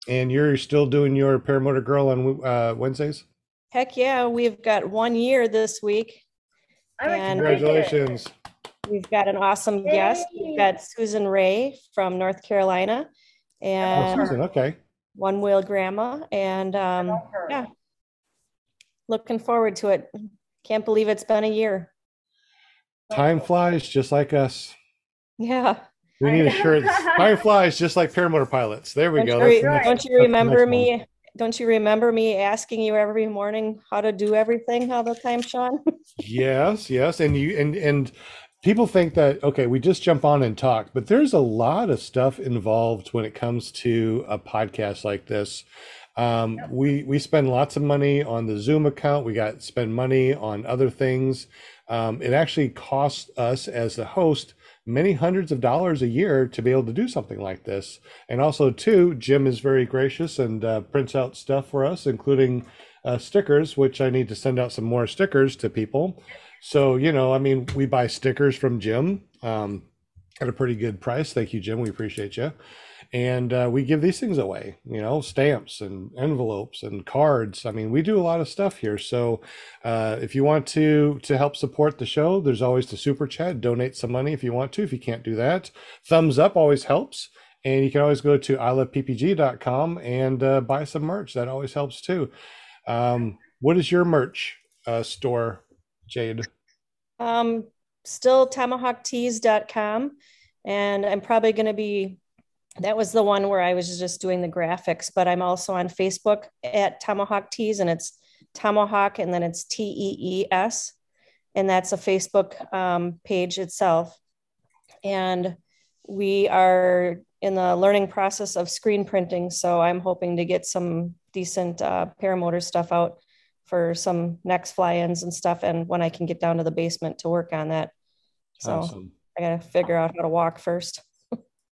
and you're still doing your paramotor girl on uh, Wednesdays. Heck yeah, we've got one year this week, and Congratulations! we've got an awesome guest. We've got Susan Ray from North Carolina, Oh, and Susan, okay. one wheel grandma, and um, yeah, looking forward to it. Can't believe it's been a year. Time flies just like us. Yeah. We need a shirt. Time flies just like paramotor pilots. There we Don't go. you, That's re- the next- don't you that's the next remember one. Don't you remember me asking you every morning how to do everything all the time, Sean? Yes, yes, and you and and people think that okay, we just jump on and talk, but there's a lot of stuff involved when it comes to a podcast like this. Um, we we spend lots of money on the Zoom account. We got spend money on other things. Um, it actually costs us as the host many hundreds of dollars a year to be able to do something like this. And also, too, Jim is very gracious and uh, prints out stuff for us, including uh, stickers, which I need to send out some more stickers to people. So, you know, I mean, we buy stickers from Jim um, at a pretty good price. Thank you, Jim. We appreciate you. And uh, we give these things away, you know, stamps and envelopes and cards. I mean, we do a lot of stuff here. So, uh, if you want to to help support the show, there's always the super chat. Donate some money if you want to. If you can't do that, thumbs up always helps. And you can always go to iloveppg.com and uh, buy some merch. That always helps too. Um, what is your merch uh, store, Jade? Um, still tomahawktees.com. And I'm probably going to be, that was the one where I was just doing the graphics, but I'm also on Facebook at Tomahawk Tees and it's Tomahawk and then it's T E E S. And that's a Facebook um, page itself. And we are in the learning process of screen printing. So I'm hoping to get some decent uh, paramotor stuff out for some next fly-ins and stuff and when I can get down to the basement to work on that. So Awesome. I gotta figure out how to walk first.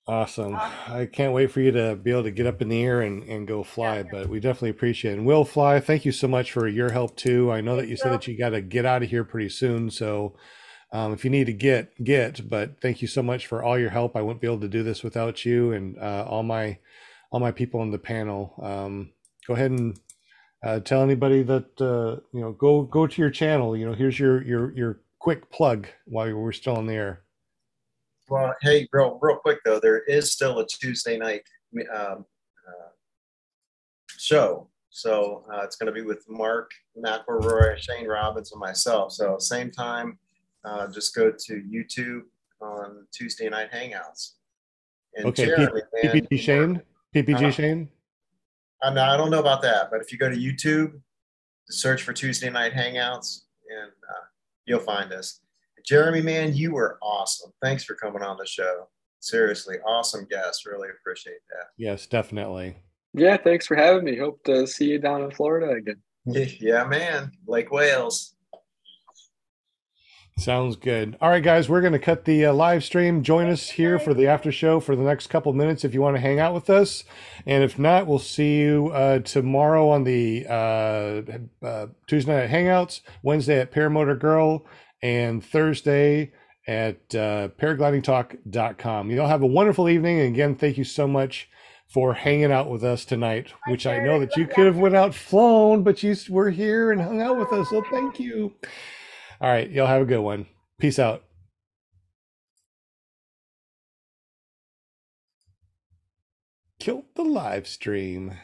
Awesome. I can't wait for you to be able to get up in the air and, and go fly, but we definitely appreciate it. And Will Fly, thank you so much for your help too. I know that you said that you got to get out of here pretty soon. So um, if you need to get, get, but thank you so much for all your help. I wouldn't be able to do this without you and uh, all my, all my people on the panel. Um, go ahead and uh, tell anybody that, uh, you know, go, go to your channel, you know, here's your, your, your quick plug while we're still on the air. Well, hey, real real quick though, there is still a Tuesday night um, uh, show. So uh, it's going to be with Mark McElroy, Shane Robbins, and myself. So same time, uh, just go to YouTube on Tuesday night hangouts. And Okay, Jeremy, P- man, PPG Shane, PPG Uh-huh. Shane. I, know, I don't know about that, but if you go to YouTube, search for Tuesday Night Hangouts, and uh, you'll find us. Jeremy, man, you were awesome. Thanks for coming on the show. Seriously, awesome guest. Really appreciate that. Yes, definitely. Yeah, thanks for having me. Hope to see you down in Florida again. Yeah, man. Lake Wales. Sounds good. All right, guys, we're going to cut the uh, live stream. Join us here for the after show for the next couple minutes if you want to hang out with us. And if not, we'll see you uh, tomorrow on the uh, uh, Tuesday night hangouts, Wednesday at Paramotor Girl, and Thursday at uh, paraglidingtalk.com. You all have a wonderful evening. And again, thank you so much for hanging out with us tonight, which I know that you could have went out flown, but you were here and hung out with us. So thank you. All right. Y'all have a good one. Peace out. Killed the live stream.